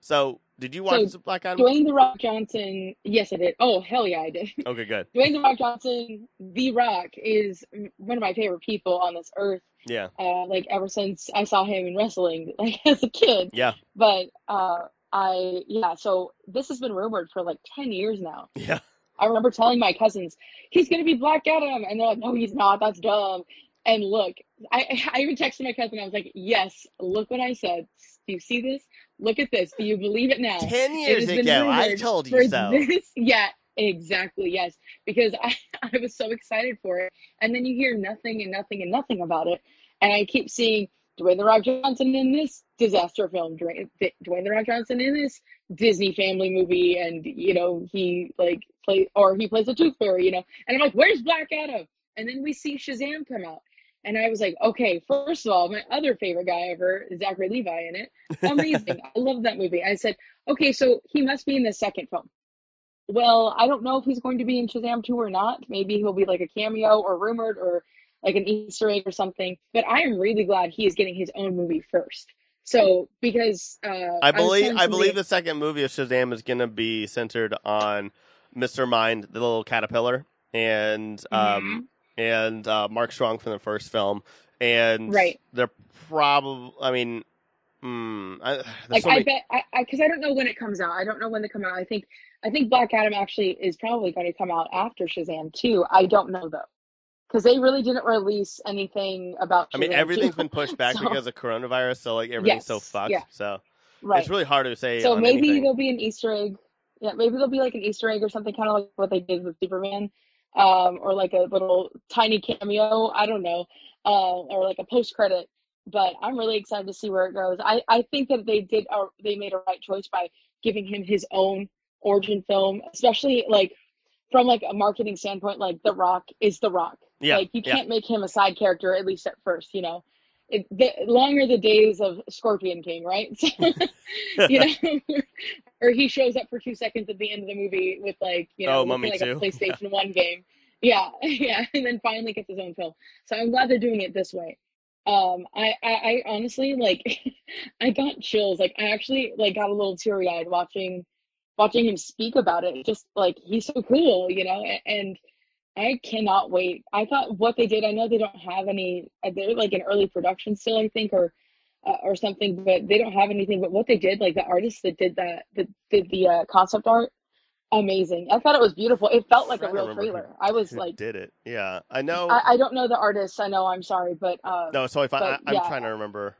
so did you watch So, Black Adam? Dwayne the Rock Johnson. Yes, I did. Oh hell yeah, I did. okay, good. Dwayne the Rock Johnson, The Rock, is one of my favorite people on this earth. Yeah, Uh, like ever since I saw him in wrestling, like as a kid. yeah, But uh, I yeah. So this has been rumored for like ten years now. yeah. I remember telling my cousins he's gonna be Black Adam, and they're like, "No, he's not. That's dumb." And look, I I even texted my cousin. I was like, "Yes, look what I said. Do you see this? Look at this. Do you believe it now?" Ten years ago, I told you so. This, yeah, Exactly, yes. Because I, I was so excited for it. And then you hear nothing and nothing and nothing about it. And I keep seeing Dwayne The Rock Johnson in this disaster film, Dwayne, Dwayne The Rock Johnson in this Disney family movie. And, you know, he like play or he plays a tooth fairy, you know. And I'm like, where's Black Adam? And then we see Shazam come out. And I was like, okay, first of all, my other favorite guy ever, Zachary Levi in it. Amazing. I love that movie. I said, okay, so he must be in the second film. Well, I don't know if he's going to be in Shazam 2 or not. Maybe he'll be like a cameo or rumored or like an Easter egg or something. But I am really glad he is getting his own movie first. So because uh, I believe I, I believe the second movie of Shazam is going to be centered on Mr. Mind, the little caterpillar, and um mm-hmm. And uh, Mark Strong from the first film, and right. they're probably. I mean, mm, I, like so many... I bet I because I, I don't know when it comes out. I don't know when they come out. I think I think Black Adam actually is probably going to come out after Shazam too. I don't know though, because they really didn't release anything about. Shazam I mean, everything's 2. been pushed back so, because of coronavirus, so like everything's yes, so fucked. Yeah. So right. it's really hard to say. So maybe anything. there'll be an Easter egg. Yeah, maybe there'll be like an Easter egg or something, kind of like what they did with Superman, um, or like a little tiny cameo. I don't know, uh, or like a post credit. But I'm really excited to see where it goes. I I think that they did. Uh, they made a right choice by giving him his own origin film, especially like from like a marketing standpoint, like The Rock is The Rock. Yeah, like you can't make him a side character at least at first, you know. It, the longer the days of Scorpion King, right? So, you know, or he shows up for two seconds at the end of the movie with like you know Oh, like too. a PlayStation One game. Yeah, yeah, and then finally gets his own film. So I'm glad they're doing it this way. Um, I, I, I honestly like, I got chills. Like I actually like got a little teary eyed watching watching him speak about it. Just like he's so cool, you know, a- and I cannot wait. I thought what they did. I know they don't have any. uh, They're like in early production still, I think, or uh, or something, but they don't have anything. But what they did, like the artists that did that, that did the uh, concept art, amazing. I thought it was beautiful. It felt like a real who- trailer. I was like, did it? Yeah, I know. I, I don't know the artist. I know. I'm sorry, but um, no, So totally fine. I, but, I'm yeah. trying to remember.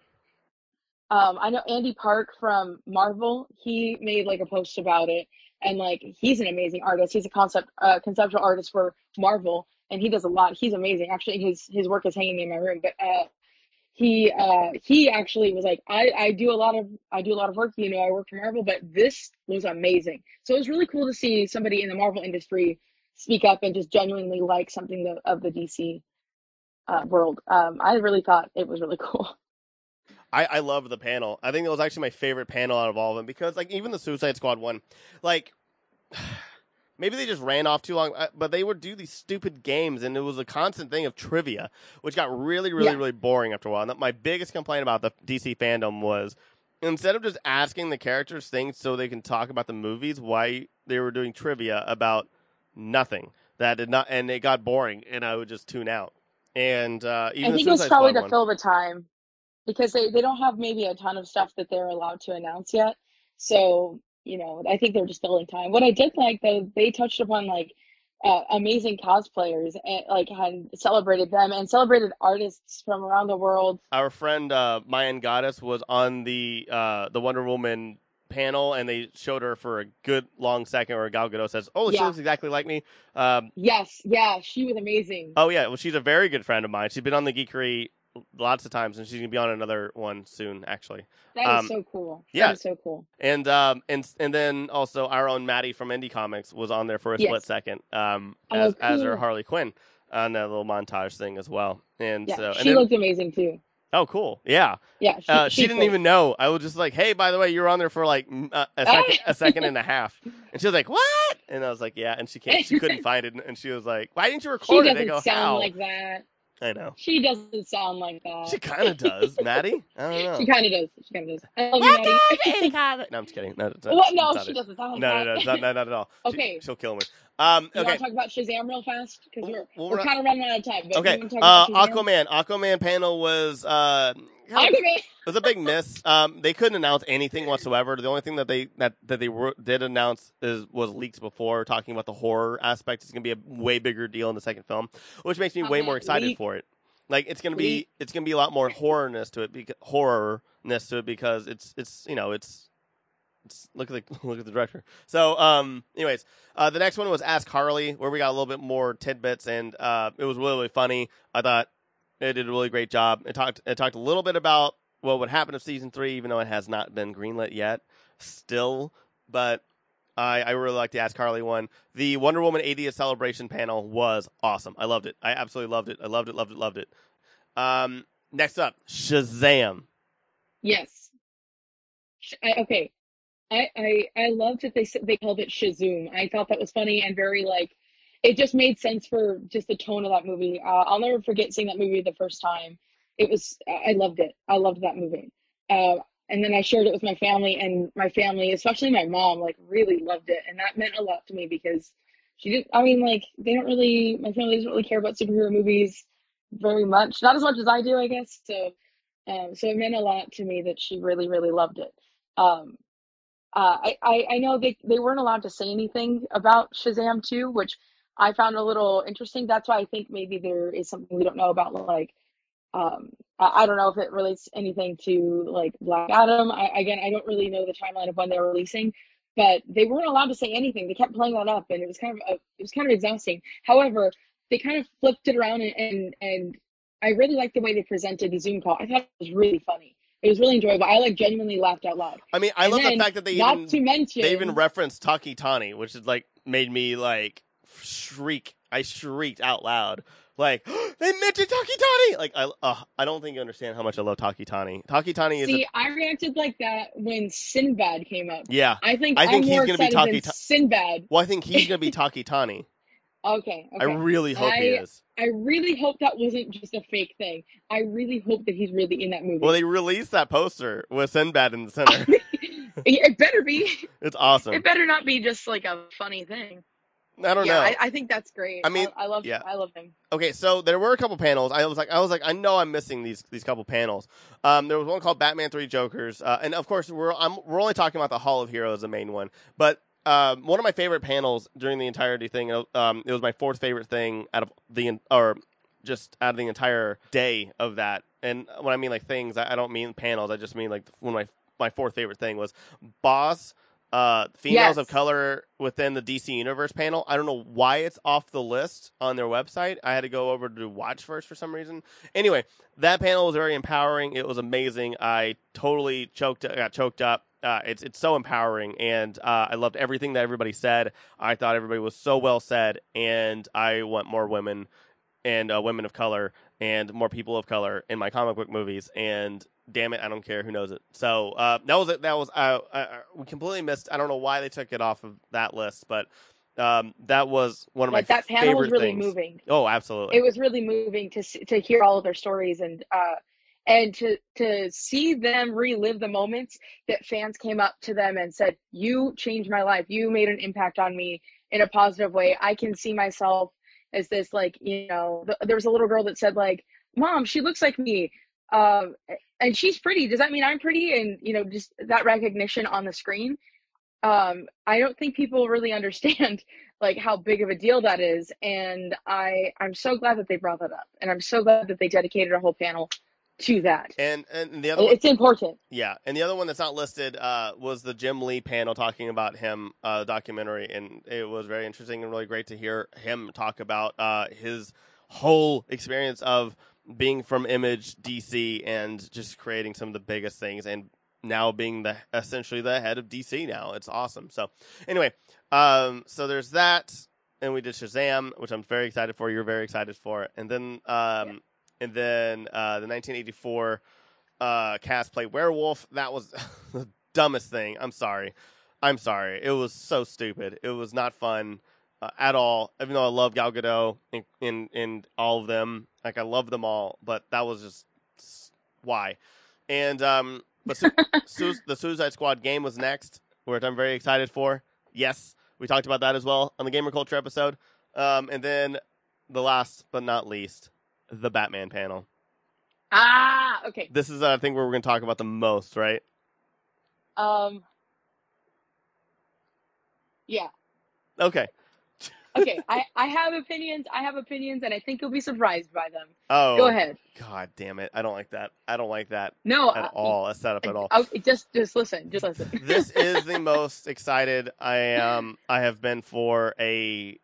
Um, I know Andy Park from Marvel. He made like a post about it, and like he's an amazing artist. He's a concept uh, conceptual artist for Marvel, and he does a lot. He's amazing. Actually, his his work is hanging in my room. But uh, he uh, he actually was like, I I do a lot of I do a lot of work. You know, I work for Marvel, but this was amazing. So it was really cool to see somebody in the Marvel industry speak up and just genuinely like something of the DC uh, world. Um, I really thought it was really cool. I, I love the panel. I think it was actually my favorite panel out of all of them because, like, even the Suicide Squad one, like, maybe they just ran off too long, uh, but they would do these stupid games, and it was a constant thing of trivia, which got really, really, Yeah. really boring after a while. And my biggest complaint about the DC FanDome was instead of just asking the characters things so they can talk about the movies, why they were doing trivia about nothing that did not, and it got boring, and I would just tune out. And uh, even I think it was probably to fill the time because they, they don't have maybe a ton of stuff that they're allowed to announce yet. So, you know, I think they're just filling time. What I did like though, they touched upon like uh, amazing cosplayers and like had celebrated them and celebrated artists from around the world. our friend uh, Mayan Goddess was on the uh, the Wonder Woman panel, and they showed her for a good long second. Where Gal Gadot says, "Oh, she looks exactly like me." Um, Yes, yeah, she was amazing. oh yeah, well, she's a very good friend of mine. She's been on the Geekery lots of times, and she's gonna be on another one soon, actually. That is um, so cool. yeah. That is so cool. And um, and and then also our own Maddie from Indie Comics was on there for a Yes. split second, um, Oh, as as her. Harley Quinn on that little montage thing as well. And Yeah, so, and she then, looked amazing too. oh, cool, yeah. Yeah, she, Uh, she didn't great. even know. I was just like, "Hey, by the way, you were on there for like uh, a second, a second and a half." And she was like, "What?" And I was like, "Yeah." And she can't. She couldn't find it. And she was like, "Why didn't you She record it?" I doesn't go, sound "How?" like that. I know. She doesn't sound like that. She kind of does, Maddie. I don't know. She kind of does. She kind of does. I love you, Maddie. no, I'm just kidding. No, it's not, What? No, it's not she it. doesn't sound like No, that. no, no, it's not, not, not at all. She- Okay. she'll kill me. Um, You want to talk about Shazam real fast? Because we're, Well, we're we're kind of running out of time. But Okay. you wanna talk Uh. Aquaman. Aquaman panel was uh, Aquaman. It was a big miss. Um, they couldn't announce anything whatsoever. The only thing that they that that they were, did announce is was leaks before talking about the horror aspect. It's going to be a way bigger deal in the second film, which makes me way more excited Leak. for it. Like it's going to be Leak. it's going to be a lot more horrorness to it, because, horrorness to it because it's it's you know it's Look at the look at the director. So, um, anyways, uh, the next one was Ask Harley, where we got a little bit more tidbits, and uh, it was really, really funny. I thought it did a really great job. It talked it talked a little bit about what would happen if season three, even though it has not been greenlit yet, still. But I, I really like the Ask Harley one. The Wonder Woman 80th celebration panel was awesome. I loved it. I absolutely loved it. I loved it. Loved it. Loved it. Um, next up, Shazam. Yes. Okay. I, I I loved that they they called it Shazoom. I thought that was funny and very like it just made sense for just the tone of that movie. Uh, I'll never forget seeing that movie the first time. It was I loved it. I loved that movie. Uh, and then I shared it with my family, and my family, especially my mom, like really loved it, and that meant a lot to me because she did. I mean, like they don't really. My family doesn't really care about superhero movies very much, not as much as I do, I guess. So, um, so it meant a lot to me that she really, really loved it. Um, uh, I, I know they they weren't allowed to say anything about Shazam 2, which I found a little interesting. That's why I think maybe there is something we don't know about, like um, I, I don't know if it relates anything to like Black Adam. I, again, I don't really know the timeline of when they're releasing, but they weren't allowed to say anything. They kept playing that up, and it was kind of a, it was kind of exhausting. However, they kind of flipped it around, and and, and I really liked the way they presented the Zoom call. I thought it was really funny. It was really enjoyable. I like genuinely laughed out loud. I mean, I And love the fact that they not even to mention they even referenced Tawky Tawny, which is like made me like shriek. I shrieked out loud. Like they mentioned Tawky Tawny. Like I, uh, I don't think you understand how much I love Tawky Tawny. Tawky Tawny is, See, a, I reacted like that when Sinbad came up. yeah. I think I think am he's more gonna be Taki Sinbad. Well, I think he's gonna be Tawky Tawny. Okay, okay. I really hope he is. I really hope that wasn't just a fake thing. I really hope that he's really in that movie. Well, they released that poster with Sinbad in the center. it better be. it's awesome. It better not be just like a funny thing. I don't yeah, know. I, I think that's great. I mean, I, I love. yeah. I love him. Okay, so there were a couple panels. I was like, I was like, I know I'm missing these these couple panels. Um, there was one called Batman Three Jokers, uh, and of course we're I'm, we're only talking about the Hall of Heroes, the main one. But um, one of my favorite panels during the entirety thing, um, it was my fourth favorite thing out of the or just out of the entire day of that. And when I mean like things, I, I don't mean panels. I just mean like one of my my fourth favorite thing was Boss. Uh, females Yes. of color within the DC Universe panel. I don't know why it's off the list on their website. I had to go over to watch first for some reason. Anyway, that panel was very empowering. It was amazing. I totally choked, I got choked up. Uh, it's it's so empowering, and uh, I loved everything that everybody said. I thought everybody was so well said, and I want more women and uh, women of color and more people of color in my comic book movies. And damn it, I don't care who knows it. So uh, that was it. That was uh, uh, we completely missed. I don't know why they took it off of that list, but um, that was one of Like my that panel was really things. moving. Oh, absolutely. It was really moving to to hear all of their stories and uh and to to see them relive the moments that fans came up to them and said, "You changed my life. You made an impact on me in a positive way. I can see myself as this like you know." th- There was a little girl that said like, "Mom, she looks like me." Um, and she's pretty. Does that mean I'm pretty? And you know, just that recognition on the screen. Um, I don't think people really understand like how big of a deal that is and i i'm so glad that they brought that up and i'm so glad that they dedicated a whole panel to that and and the other one, it's important yeah, and the other one that's not listed uh, was the Jim Lee panel talking about him uh, documentary, and it was very interesting and really great to hear him talk about uh, his whole experience of being from Image DC and just creating some of the biggest things, and now being the essentially the head of DC now. It's awesome. So anyway, um, so there's that, and we did Shazam, which I'm very excited for. You're very excited for, and then um, and then uh, the 1984 uh, cast play Werewolf. That was the dumbest thing. I'm sorry. I'm sorry. It was so stupid. It was not fun uh, at all. Even though I love Gal Gadot in, in in all of them, like I love them all, but that was just why. And um, but su- su- the Suicide Squad game was next, which I'm very excited for. Yes, we talked about that as well on the Gamer Culture episode. Um, and then the last but not least, the Batman panel. ah okay This is, uh, I think, where we're going to talk about the most, right? um yeah Okay. okay, I, I have opinions. I have opinions, and I think you'll be surprised by them. Oh, Go ahead. God damn it! I don't like that. I don't like that No, at I- all. A setup at all. I- I- just just listen. Just listen. this is the most excited I um I have been for a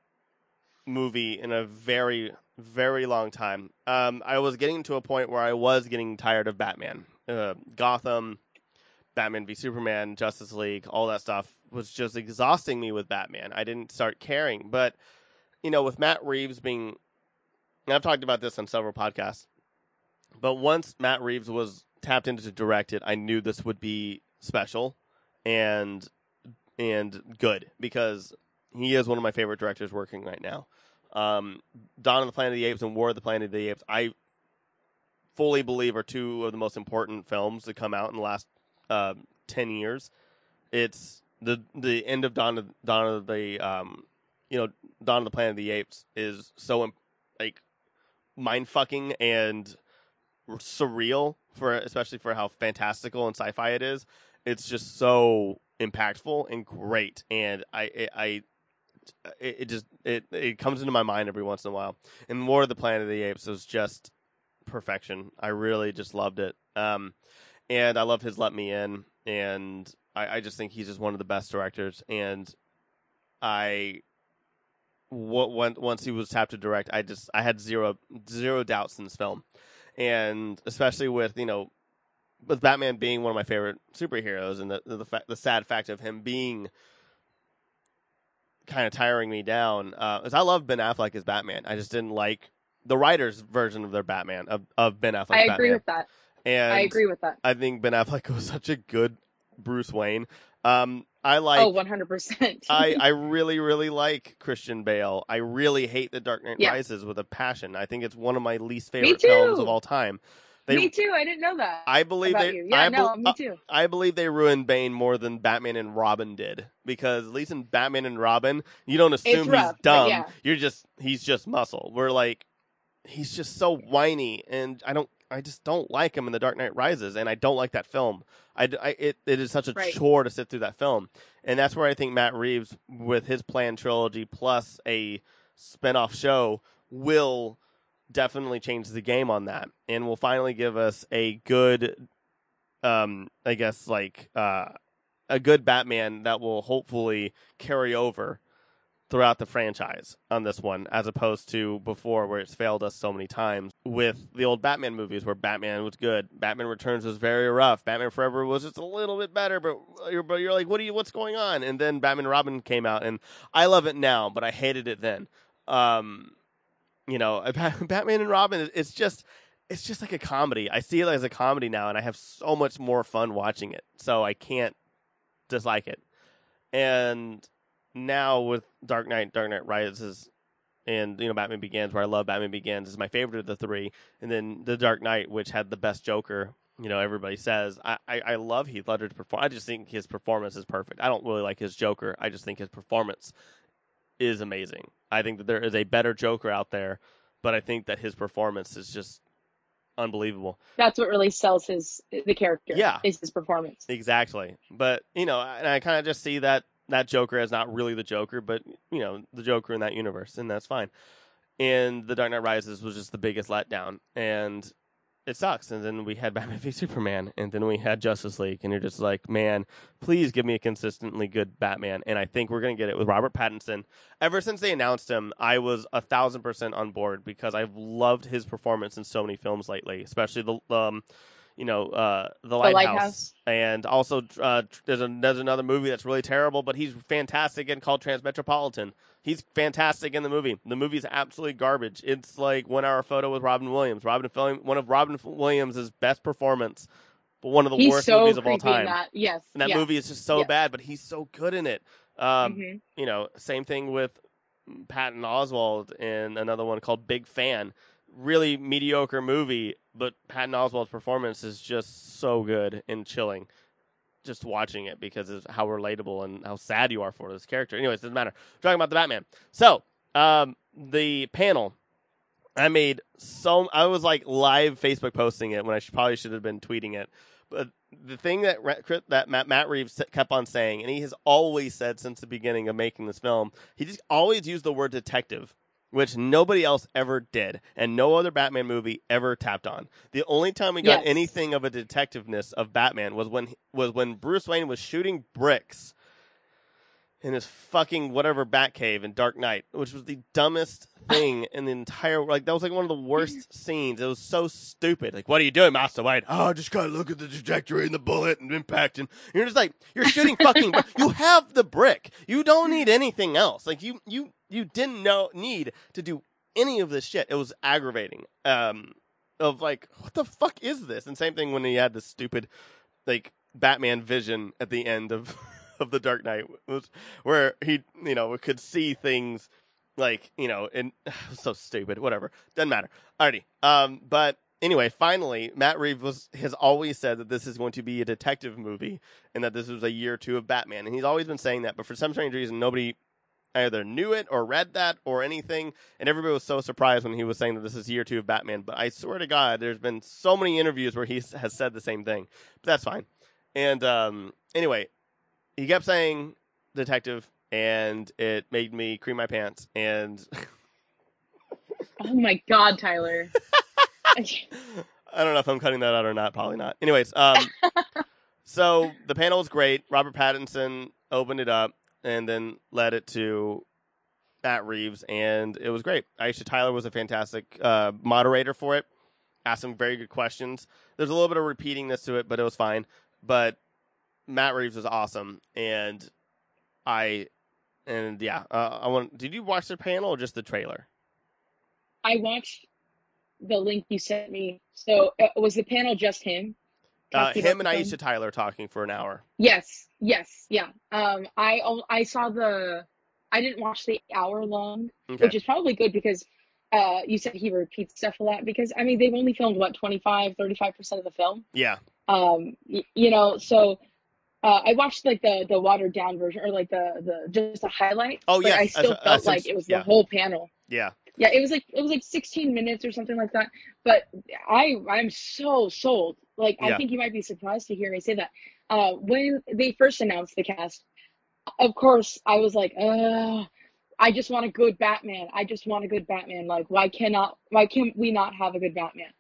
movie in a very very long time. Um, I was getting to a point where I was getting tired of Batman, uh, Gotham, Batman v Superman, Justice League, all that stuff was just exhausting me with Batman. I didn't start caring, but you know, with Matt Reeves being, and I've talked about this on several podcasts, but once Matt Reeves was tapped into to direct it, I knew this would be special and and good because he is one of my favorite directors working right now. Um, Dawn of the Planet of the Apes and War of the Planet of the Apes, I fully believe are two of the most important films to come out in the last uh, ten years. It's the the end of Dawn of Dawn of the um, you know Dawn of the Planet of the Apes is so like mind fucking and surreal for especially for how fantastical and sci-fi it is. It's just so impactful and great, and I I it, it just it it comes into my mind every once in a while. And War of the Planet of the Apes was just perfection. I really just loved it. Um, and I love his Let Me In, and I, I just think he's just one of the best directors. And I, what once he was tapped to direct, I just I had zero zero doubts in this film, and especially with you know, with Batman being one of my favorite superheroes, and the the the sad fact of him being kind of tiring me down, uh, is I love Ben Affleck as Batman. I just didn't like the writers' version of their Batman of, of Ben Affleck. I agree Batman. with that. And I agree with that. I think Ben Affleck was such a good Bruce Wayne. Um, I like. oh, 100%. I, I really, really like Christian Bale. I really hate The Dark Knight Yeah. Rises with a passion. I think it's one of my least favorite films of all time. They, me too. I didn't know that. I believe they. you. Yeah, I, no, me too. I believe they ruined Bane more than Batman and Robin did because at least in Batman and Robin, you don't assume rough, he's dumb. yeah. You're just he's just muscle. We're like he's just so whiny, and I don't. I just don't like him in The Dark Knight Rises, and I don't like that film. I, I- it, it is such a Right. chore to sit through that film, and that's where I think Matt Reeves, with his planned trilogy plus a spin-off show, will definitely change the game on that, and will finally give us a good, um, I guess like uh, a good Batman that will hopefully carry over throughout the franchise on this one, as opposed to before where it's failed us so many times with the old Batman movies where Batman was good, Batman Returns was very rough, Batman Forever was just a little bit better, but you're, but you're like, what are you, what's going on? And then Batman Robin came out, and I love it now, but I hated it then. Um, you know, Batman and Robin, it's just. It's just like a comedy. I see it as a comedy now, and I have so much more fun watching it. So I can't dislike it. And now with Dark Knight, Dark Knight Rises, and you know Batman Begins, where I love Batman Begins, is my favorite of the three, and then the Dark Knight, which had the best Joker. You know, everybody says I, I, I love Heath Ledger's performance. I just think his performance is perfect. I don't really like his Joker. I just think his performance is amazing. I think that there is a better Joker out there, but I think that his performance is just unbelievable. That's what really sells his the character. Yeah. Is his performance. Exactly. But, you know, and I kind of just see that that Joker as not really the Joker, but, you know, the Joker in that universe, and that's fine. And The Dark Knight Rises was just the biggest letdown. And it sucks. And then we had Batman v Superman, and then we had Justice League, and you're just like, man, please give me a consistently good Batman. And I think we're going to get it with Robert Pattinson. Ever since they announced him, I was a thousand percent on board because I've loved his performance in so many films lately, especially the, um, you know, uh, the Lighthouse, Lighthouse. and also uh, there's, a, there's another movie that's really terrible, but he's fantastic in called Transmetropolitan. He's fantastic in the movie. The movie's absolutely garbage. It's like one hour photo with Robin Williams. Robin one of Robin Williams' best performance, but one of the He's worst so movies of all time. that. Yes. And that yeah. movie is just so Yeah. bad, but he's so good in it. Um, Mhm. You know, same thing with Patton Oswalt in another one called Big Fan. Really mediocre movie, but Patton Oswalt's performance is just so good and chilling. Just watching it because of how relatable and how sad you are for this character. Anyways, doesn't matter. talking about the Batman. So, um, the panel I made so I was like live Facebook posting it when I should, probably should have been tweeting it. But the thing that that Matt, Matt Reeves kept on saying, and he has always said since the beginning of making this film, he just always used the word detective, which nobody else ever did, and no other Batman movie ever tapped on. The only time we got Yes. anything of a detectiveness of Batman was when was when Bruce Wayne was shooting bricks in his fucking whatever Batcave in Dark Knight, which was the dumbest thing in the entire like that was like one of the worst scenes. It was so stupid. Like, what are you doing, Master Wayne? Oh, I just gotta look at the trajectory and the bullet and impact, and you're just like you're shooting fucking. you have the brick. You don't need anything else. Like you you you didn't know need to do any of this shit. It was aggravating. Um, of like what the fuck is this? And same thing when he had the stupid like Batman vision at the end of of the Dark Knight where he you know could see things like you know and so stupid whatever doesn't matter alrighty um but anyway finally Matt Reeves was, has always said that this is going to be a detective movie and that this was a year or two of Batman and he's always been saying that but for some strange reason nobody either knew it or read that or anything and everybody was so surprised when he was saying that this is year two of Batman but I swear to God there's been so many interviews where he has said the same thing but that's fine and um anyway he kept saying detective and it made me cream my pants and Oh my God, Tyler. I don't know if I'm cutting that out or not. Probably not. Anyways, um, so the panel was great. Robert Pattinson opened it up and then led it to Matt Reeves, and it was great. Aisha Tyler was a fantastic uh, moderator for it. Asked some very good questions. There's a little bit of repeatingness to it, but it was fine. But Matt Reeves was awesome, and I and yeah, uh, I want. Did you watch the panel or just the trailer? I watched the link you sent me. So uh, was the panel just him? Uh, him and the? Aisha Tyler talking for an hour. Yes, yes, yeah. Um, I I saw the. I didn't watch the hour long, Okay. which is probably good because uh, you said he repeats stuff a lot because I mean they've only filmed what 25, 35 percent of the film. Yeah. Um, y- you know, so uh, I watched like the the watered down version or like the the just a highlight. Oh, but yes, I still felt like it was yeah. the whole panel. Yeah. Yeah, it was like it was like 16 minutes or something like that. But I I'm so sold. Like Yeah. I think you might be surprised to hear me say that. Uh, when they first announced the cast, of course I was like, uh, I just want a good Batman. I just want a good Batman. Like why cannot why can't we not have a good Batman?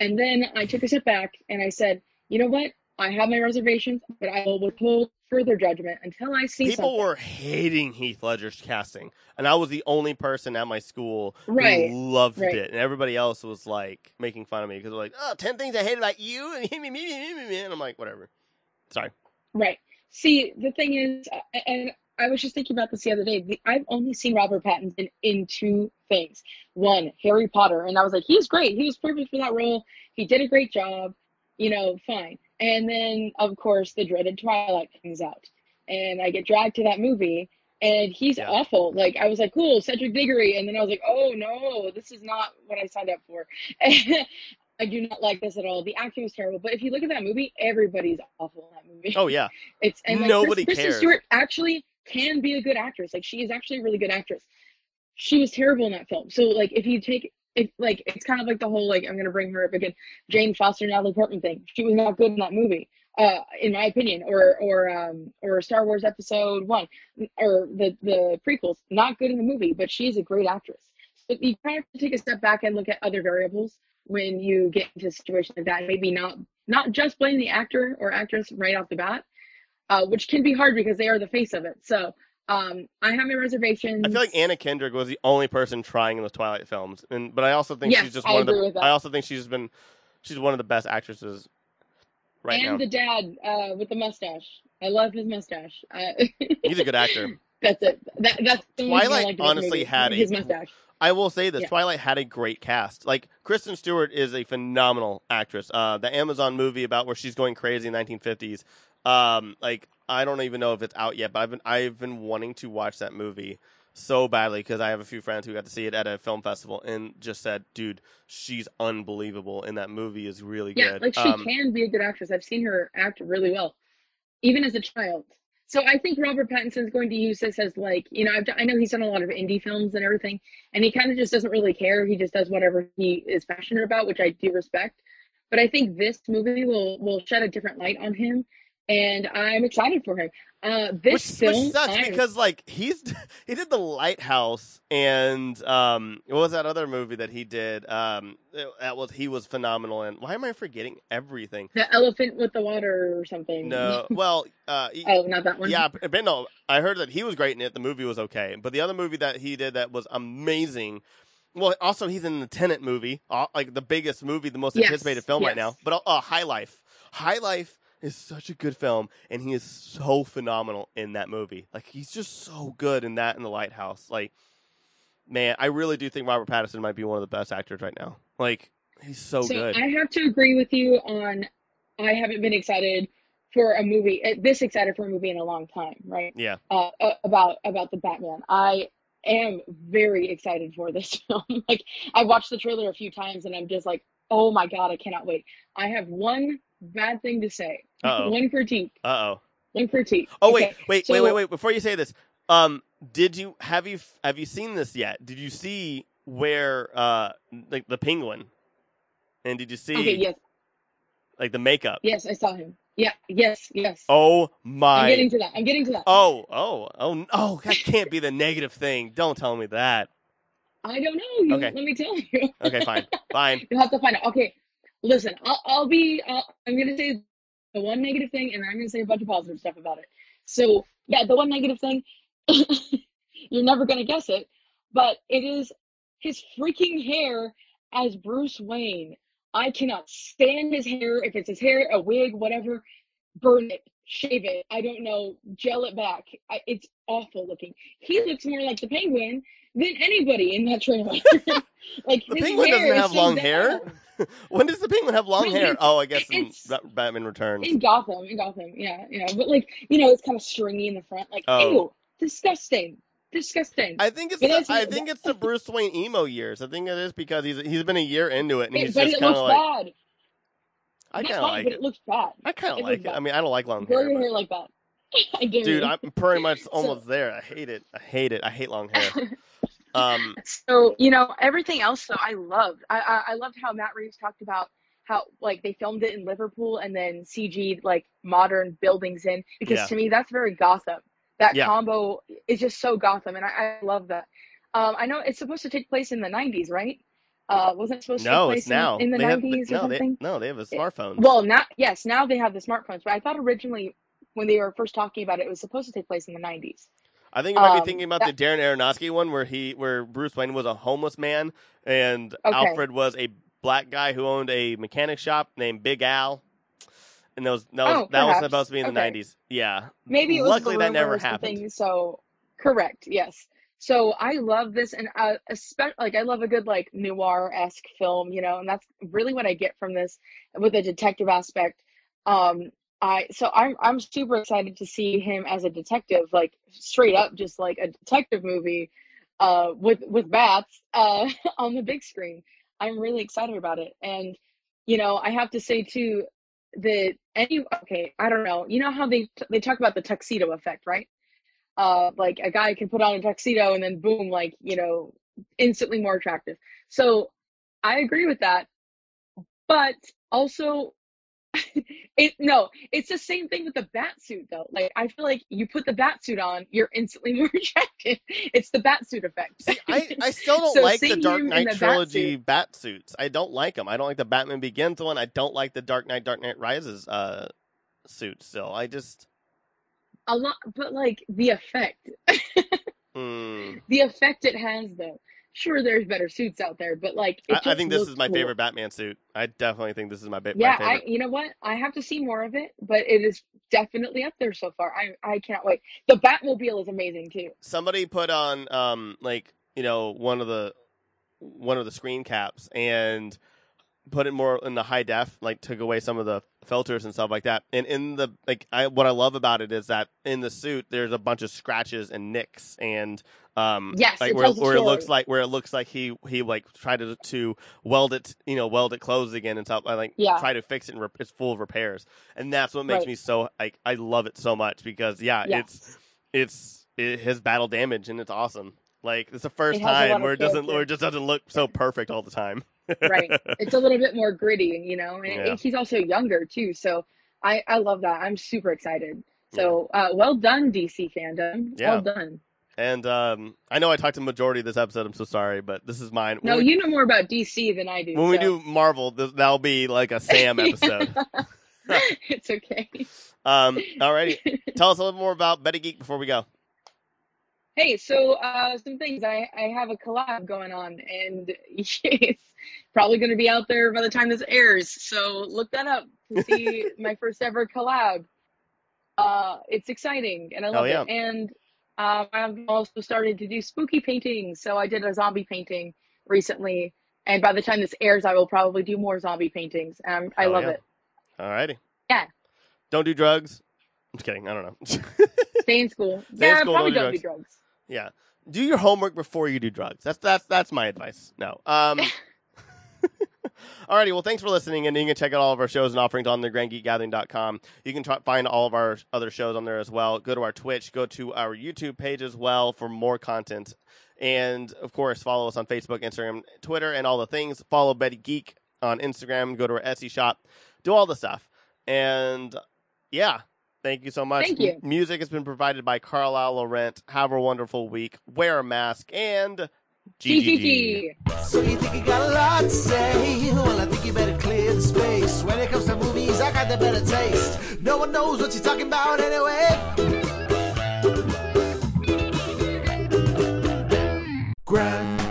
And then I took a step back and I said, you know what? I have my reservations, but I will withhold further judgment until I see People something. were hating Heath Ledger's casting, and I was the only person at my school Right, who loved right. it, and everybody else was like making fun of me because they're like, "Oh, 10 things I hate about you," and me, me, me, me, me, and I'm like, "Whatever." Sorry. Right. See, the thing is, uh, and I was just thinking about this the other day. The, I've only seen Robert Pattinson in two things. One, Harry Potter, and I was like, he's great. He was perfect for that role. He did a great job. You know, fine. And then, of course, the dreaded Twilight comes out, and I get dragged to that movie, and he's Yeah. awful. Like I was like, cool, Cedric Diggory, and then I was like, oh no, this is not what I signed up for. I do not like this at all. The acting was terrible. But if you look at that movie, everybody's awful in that movie. Oh yeah, It's and like Nobody Chris, Kristen cares. Stewart actually can be a good actress. Like she is actually a really good actress. She was terrible in that film. So like if you take it like it's kind of like the whole like I'm gonna bring her up again, Jane Foster Natalie Portman thing. She was not good in that movie, uh, in my opinion. Or or um or Star Wars Episode One or the the prequels, not good in the movie, but she's a great actress. So you kind of have to take a step back and look at other variables when you get into a situation like that. Maybe not not just blame the actor or actress right off the bat, uh, which can be hard because they are the face of it. So um, I have my reservations. I feel like Anna Kendrick was the only person trying in the Twilight films, and but I also think Yes, she's just I one of the. I also think she's been, she's one of the best actresses right now. and now. the dad uh, with the mustache. I love his mustache. Uh, He's a good actor. that's it. That, that's the only thing I Twilight honestly had a- his mustache. I will say this: Yeah. Twilight had a great cast. Like Kristen Stewart is a phenomenal actress. Uh, the Amazon movie about where she's going crazy in the 1950s. Um, like I don't even know if it's out yet, but I've been I've been wanting to watch that movie so badly because I have a few friends who got to see it at a film festival and just said, "Dude, she's unbelievable," and that movie is really Yeah, good. like she Um, can be a good actress. I've seen her act really well, even as a child. So I think Robert Pattinson's going to use this as like, you know, I've, I know he's done a lot of indie films and everything, and he kind of just doesn't really care. He just does whatever he is passionate about, which I do respect. but I think this movie will will shed a different light on him, and I'm excited for him. Uh, this which, film, which sucks I'm- because like he's he did the lighthouse and um what was that other movie that he did um that was he was phenomenal in why am i forgetting everything the elephant with the water or something. no well uh oh, not that one. yeah but no i heard that he was great in it the movie was okay but the other movie that he did that was amazing well also he's in the Tenet movie uh, like the biggest movie the most Yes, anticipated film right now but uh, high life high life is such a good film and he is so phenomenal in that movie like he's just so good in that in the lighthouse like man i really do think robert pattinson might be one of the best actors right now like he's so, so good I have to agree with you on. I haven't been excited for a movie eh, this excited for a movie in a long time, right? yeah Uh, uh, about about the Batman. I am very excited for this film. like I watched the trailer a few times and I'm just like, oh my god, I cannot wait. I have one bad thing to say. Uh-oh. one critique. uh-oh One critique. Oh wait, Okay, wait, so- wait, wait, wait! Before you say this, um, did you have you have you seen this yet? Did you see where uh like the penguin, and did you see Okay, yes, like the makeup? yes, I saw him. Yeah, yes, yes. Oh my. I'm getting to that. I'm getting to that. oh, oh, oh, oh! That can't be the negative thing. Don't tell me that. I don't know. You, Okay. Let me tell you. Okay, fine, fine. You'll have to find out. Okay, listen, I'll, I'll be, I'm going to say the one negative thing, and then I'm going to say a bunch of positive stuff about it. So, yeah, the one negative thing, you're never going to guess it, but it is his freaking hair as Bruce Wayne. I cannot stand his hair. If it's his hair, a wig, whatever, burn it, shave it. I don't know, gel it back. I, it's awful looking. He looks more like the penguin than anybody in that trailer. like The penguin doesn't have long hair. When does the penguin have long hair? Oh, I guess in Batman Returns. In Gotham, in Gotham, yeah, yeah. But like, you know, it's kind of stringy in the front. Like, Oh. ew, disgusting, disgusting. I think it's the, I think it's the Bruce Wayne emo years. I think it is because he's he's been a year into it and It- he's just kind of like bad. I kind of like but it. it looks bad. I kind of like it. bad. I mean, I don't like long Grow hair. your but- hair like that. I Dude. I'm pretty much So- almost there. I hate it. I hate it. I hate long hair. Um, So you know everything else though I loved. I, I I loved how Matt Reeves talked about how like they filmed it in Liverpool and then CG'd like modern buildings in because Yeah. to me that's very Gotham. That Yeah. combo is just so Gotham and I, I love that. Um, I know it's supposed to take place in the 90s, right? Uh, wasn't supposed to no, take it's place in- in, the they 90s have, or no, something? they no, they have a smartphone. Well, now yes, now they have the smartphones, but I thought originally when they were first talking about it, it was supposed to take place in the 90s. I think you might um, be thinking about that- the Darren Aronofsky one, where he, where Bruce Wayne was a homeless man and Okay. Alfred was a black guy who owned a mechanic shop named Big Al. And that was that was, Oh, that was supposed to be in the Okay. '90s. Yeah, Maybe it was Luckily, that never happened. So correct, yes. So I love this, and uh, especially like I love a good like noir esque film, you know, and that's really what I get from this with a detective aspect. Um, I so I'm I'm super excited to see him as a detective, like straight up, just like a detective movie, uh, with with bats, uh, on the big screen. I'm really excited about it, and you know, I have to say too that any okay, I don't know. You know how they they talk about the tuxedo effect, right? Uh, like a guy can put on a tuxedo and then boom, like you know, instantly more attractive. So I agree with that, but also it no, it's the same thing with the bat suit though. Like I feel like you put the bat suit on, you're instantly more attractive. It's the bat suit effect. See, I, I still don't So like the Dark Knight the bat trilogy suit- bat suits. I don't like them. I don't like the Batman Begins one. I don't like the Dark Knight Dark Knight Rises uh, suit. Still, I just a lot, but like the effect, mm, the effect it has though. Sure, there's better suits out there, but like it I, I think this is my cool. favorite Batman suit. I definitely think this is my, ba- Yeah, my I you know what? I have to see more of it, but it is definitely up there so far. I I cannot wait. The Batmobile is amazing too. Somebody put on um like you know one of the one of the screen caps and put it more in the high def, like took away some of the filters and stuff like that. And in the like, I what I love about it is that in the suit there's a bunch of scratches and nicks and um Yes, like where where it looks like where it looks like he he like tried to to weld it you know weld it closed again and stuff. I like Yeah. try to fix it and it's full of repairs, and that's what makes Right. me so like I love it so much because yeah it's Yes. it's it has battle damage and it's awesome. Like it's the first It has a lot time where it doesn't where it just doesn't look so perfect all the time. Right. It's a little bit more gritty, you know, and Yeah. he's also younger too. So I, I love that. I'm super excited. So uh, well done, DC FanDome. Yeah. Well done. And um, I know I talked to the majority of this episode. I'm so sorry, but this is mine. No, when we, you know more about DC than I do. when we do Marvel, th- that'll be like a Sam episode. it's okay. um, alrighty, tell us a little more about Betty Geek before we go. Hey, so uh, some things. I, I have a collab going on, and it's probably going to be out there by the time this airs. So look that up to see my first ever collab. Uh, it's exciting, and I love yeah. it. And um, I've also started to do spooky paintings. So I did a zombie painting recently, and by the time this airs, I will probably do more zombie paintings. Um, I love yeah. it. Alrighty. Yeah. Don't do drugs. I'm just kidding. I don't know. Stay in school. Stay in yeah, school, probably don't do don't do drugs. Yeah. Do your homework before you do drugs. That's that's that's my advice. No. Um. Alrighty, well, thanks for listening, and you can check out all of our shows and offerings on the grandgeekgathering.com. You can try, find all of our other shows on there as well. Go to our Twitch, go to our YouTube page as well for more content. And, of course, follow us on Facebook, Instagram, Twitter, and all the things. Follow Betty Geek on Instagram. Go to our Etsy shop. Do all the stuff. And, yeah, Thank you so much. Thank you. M- music has been provided by Carlisle Laurent. Have a wonderful week. Wear a mask and GGG. So you think you got a lot to say? Well, I think you better clear the space. When it comes to movies, I got the better taste. No one knows what you're talking about anyway. Grand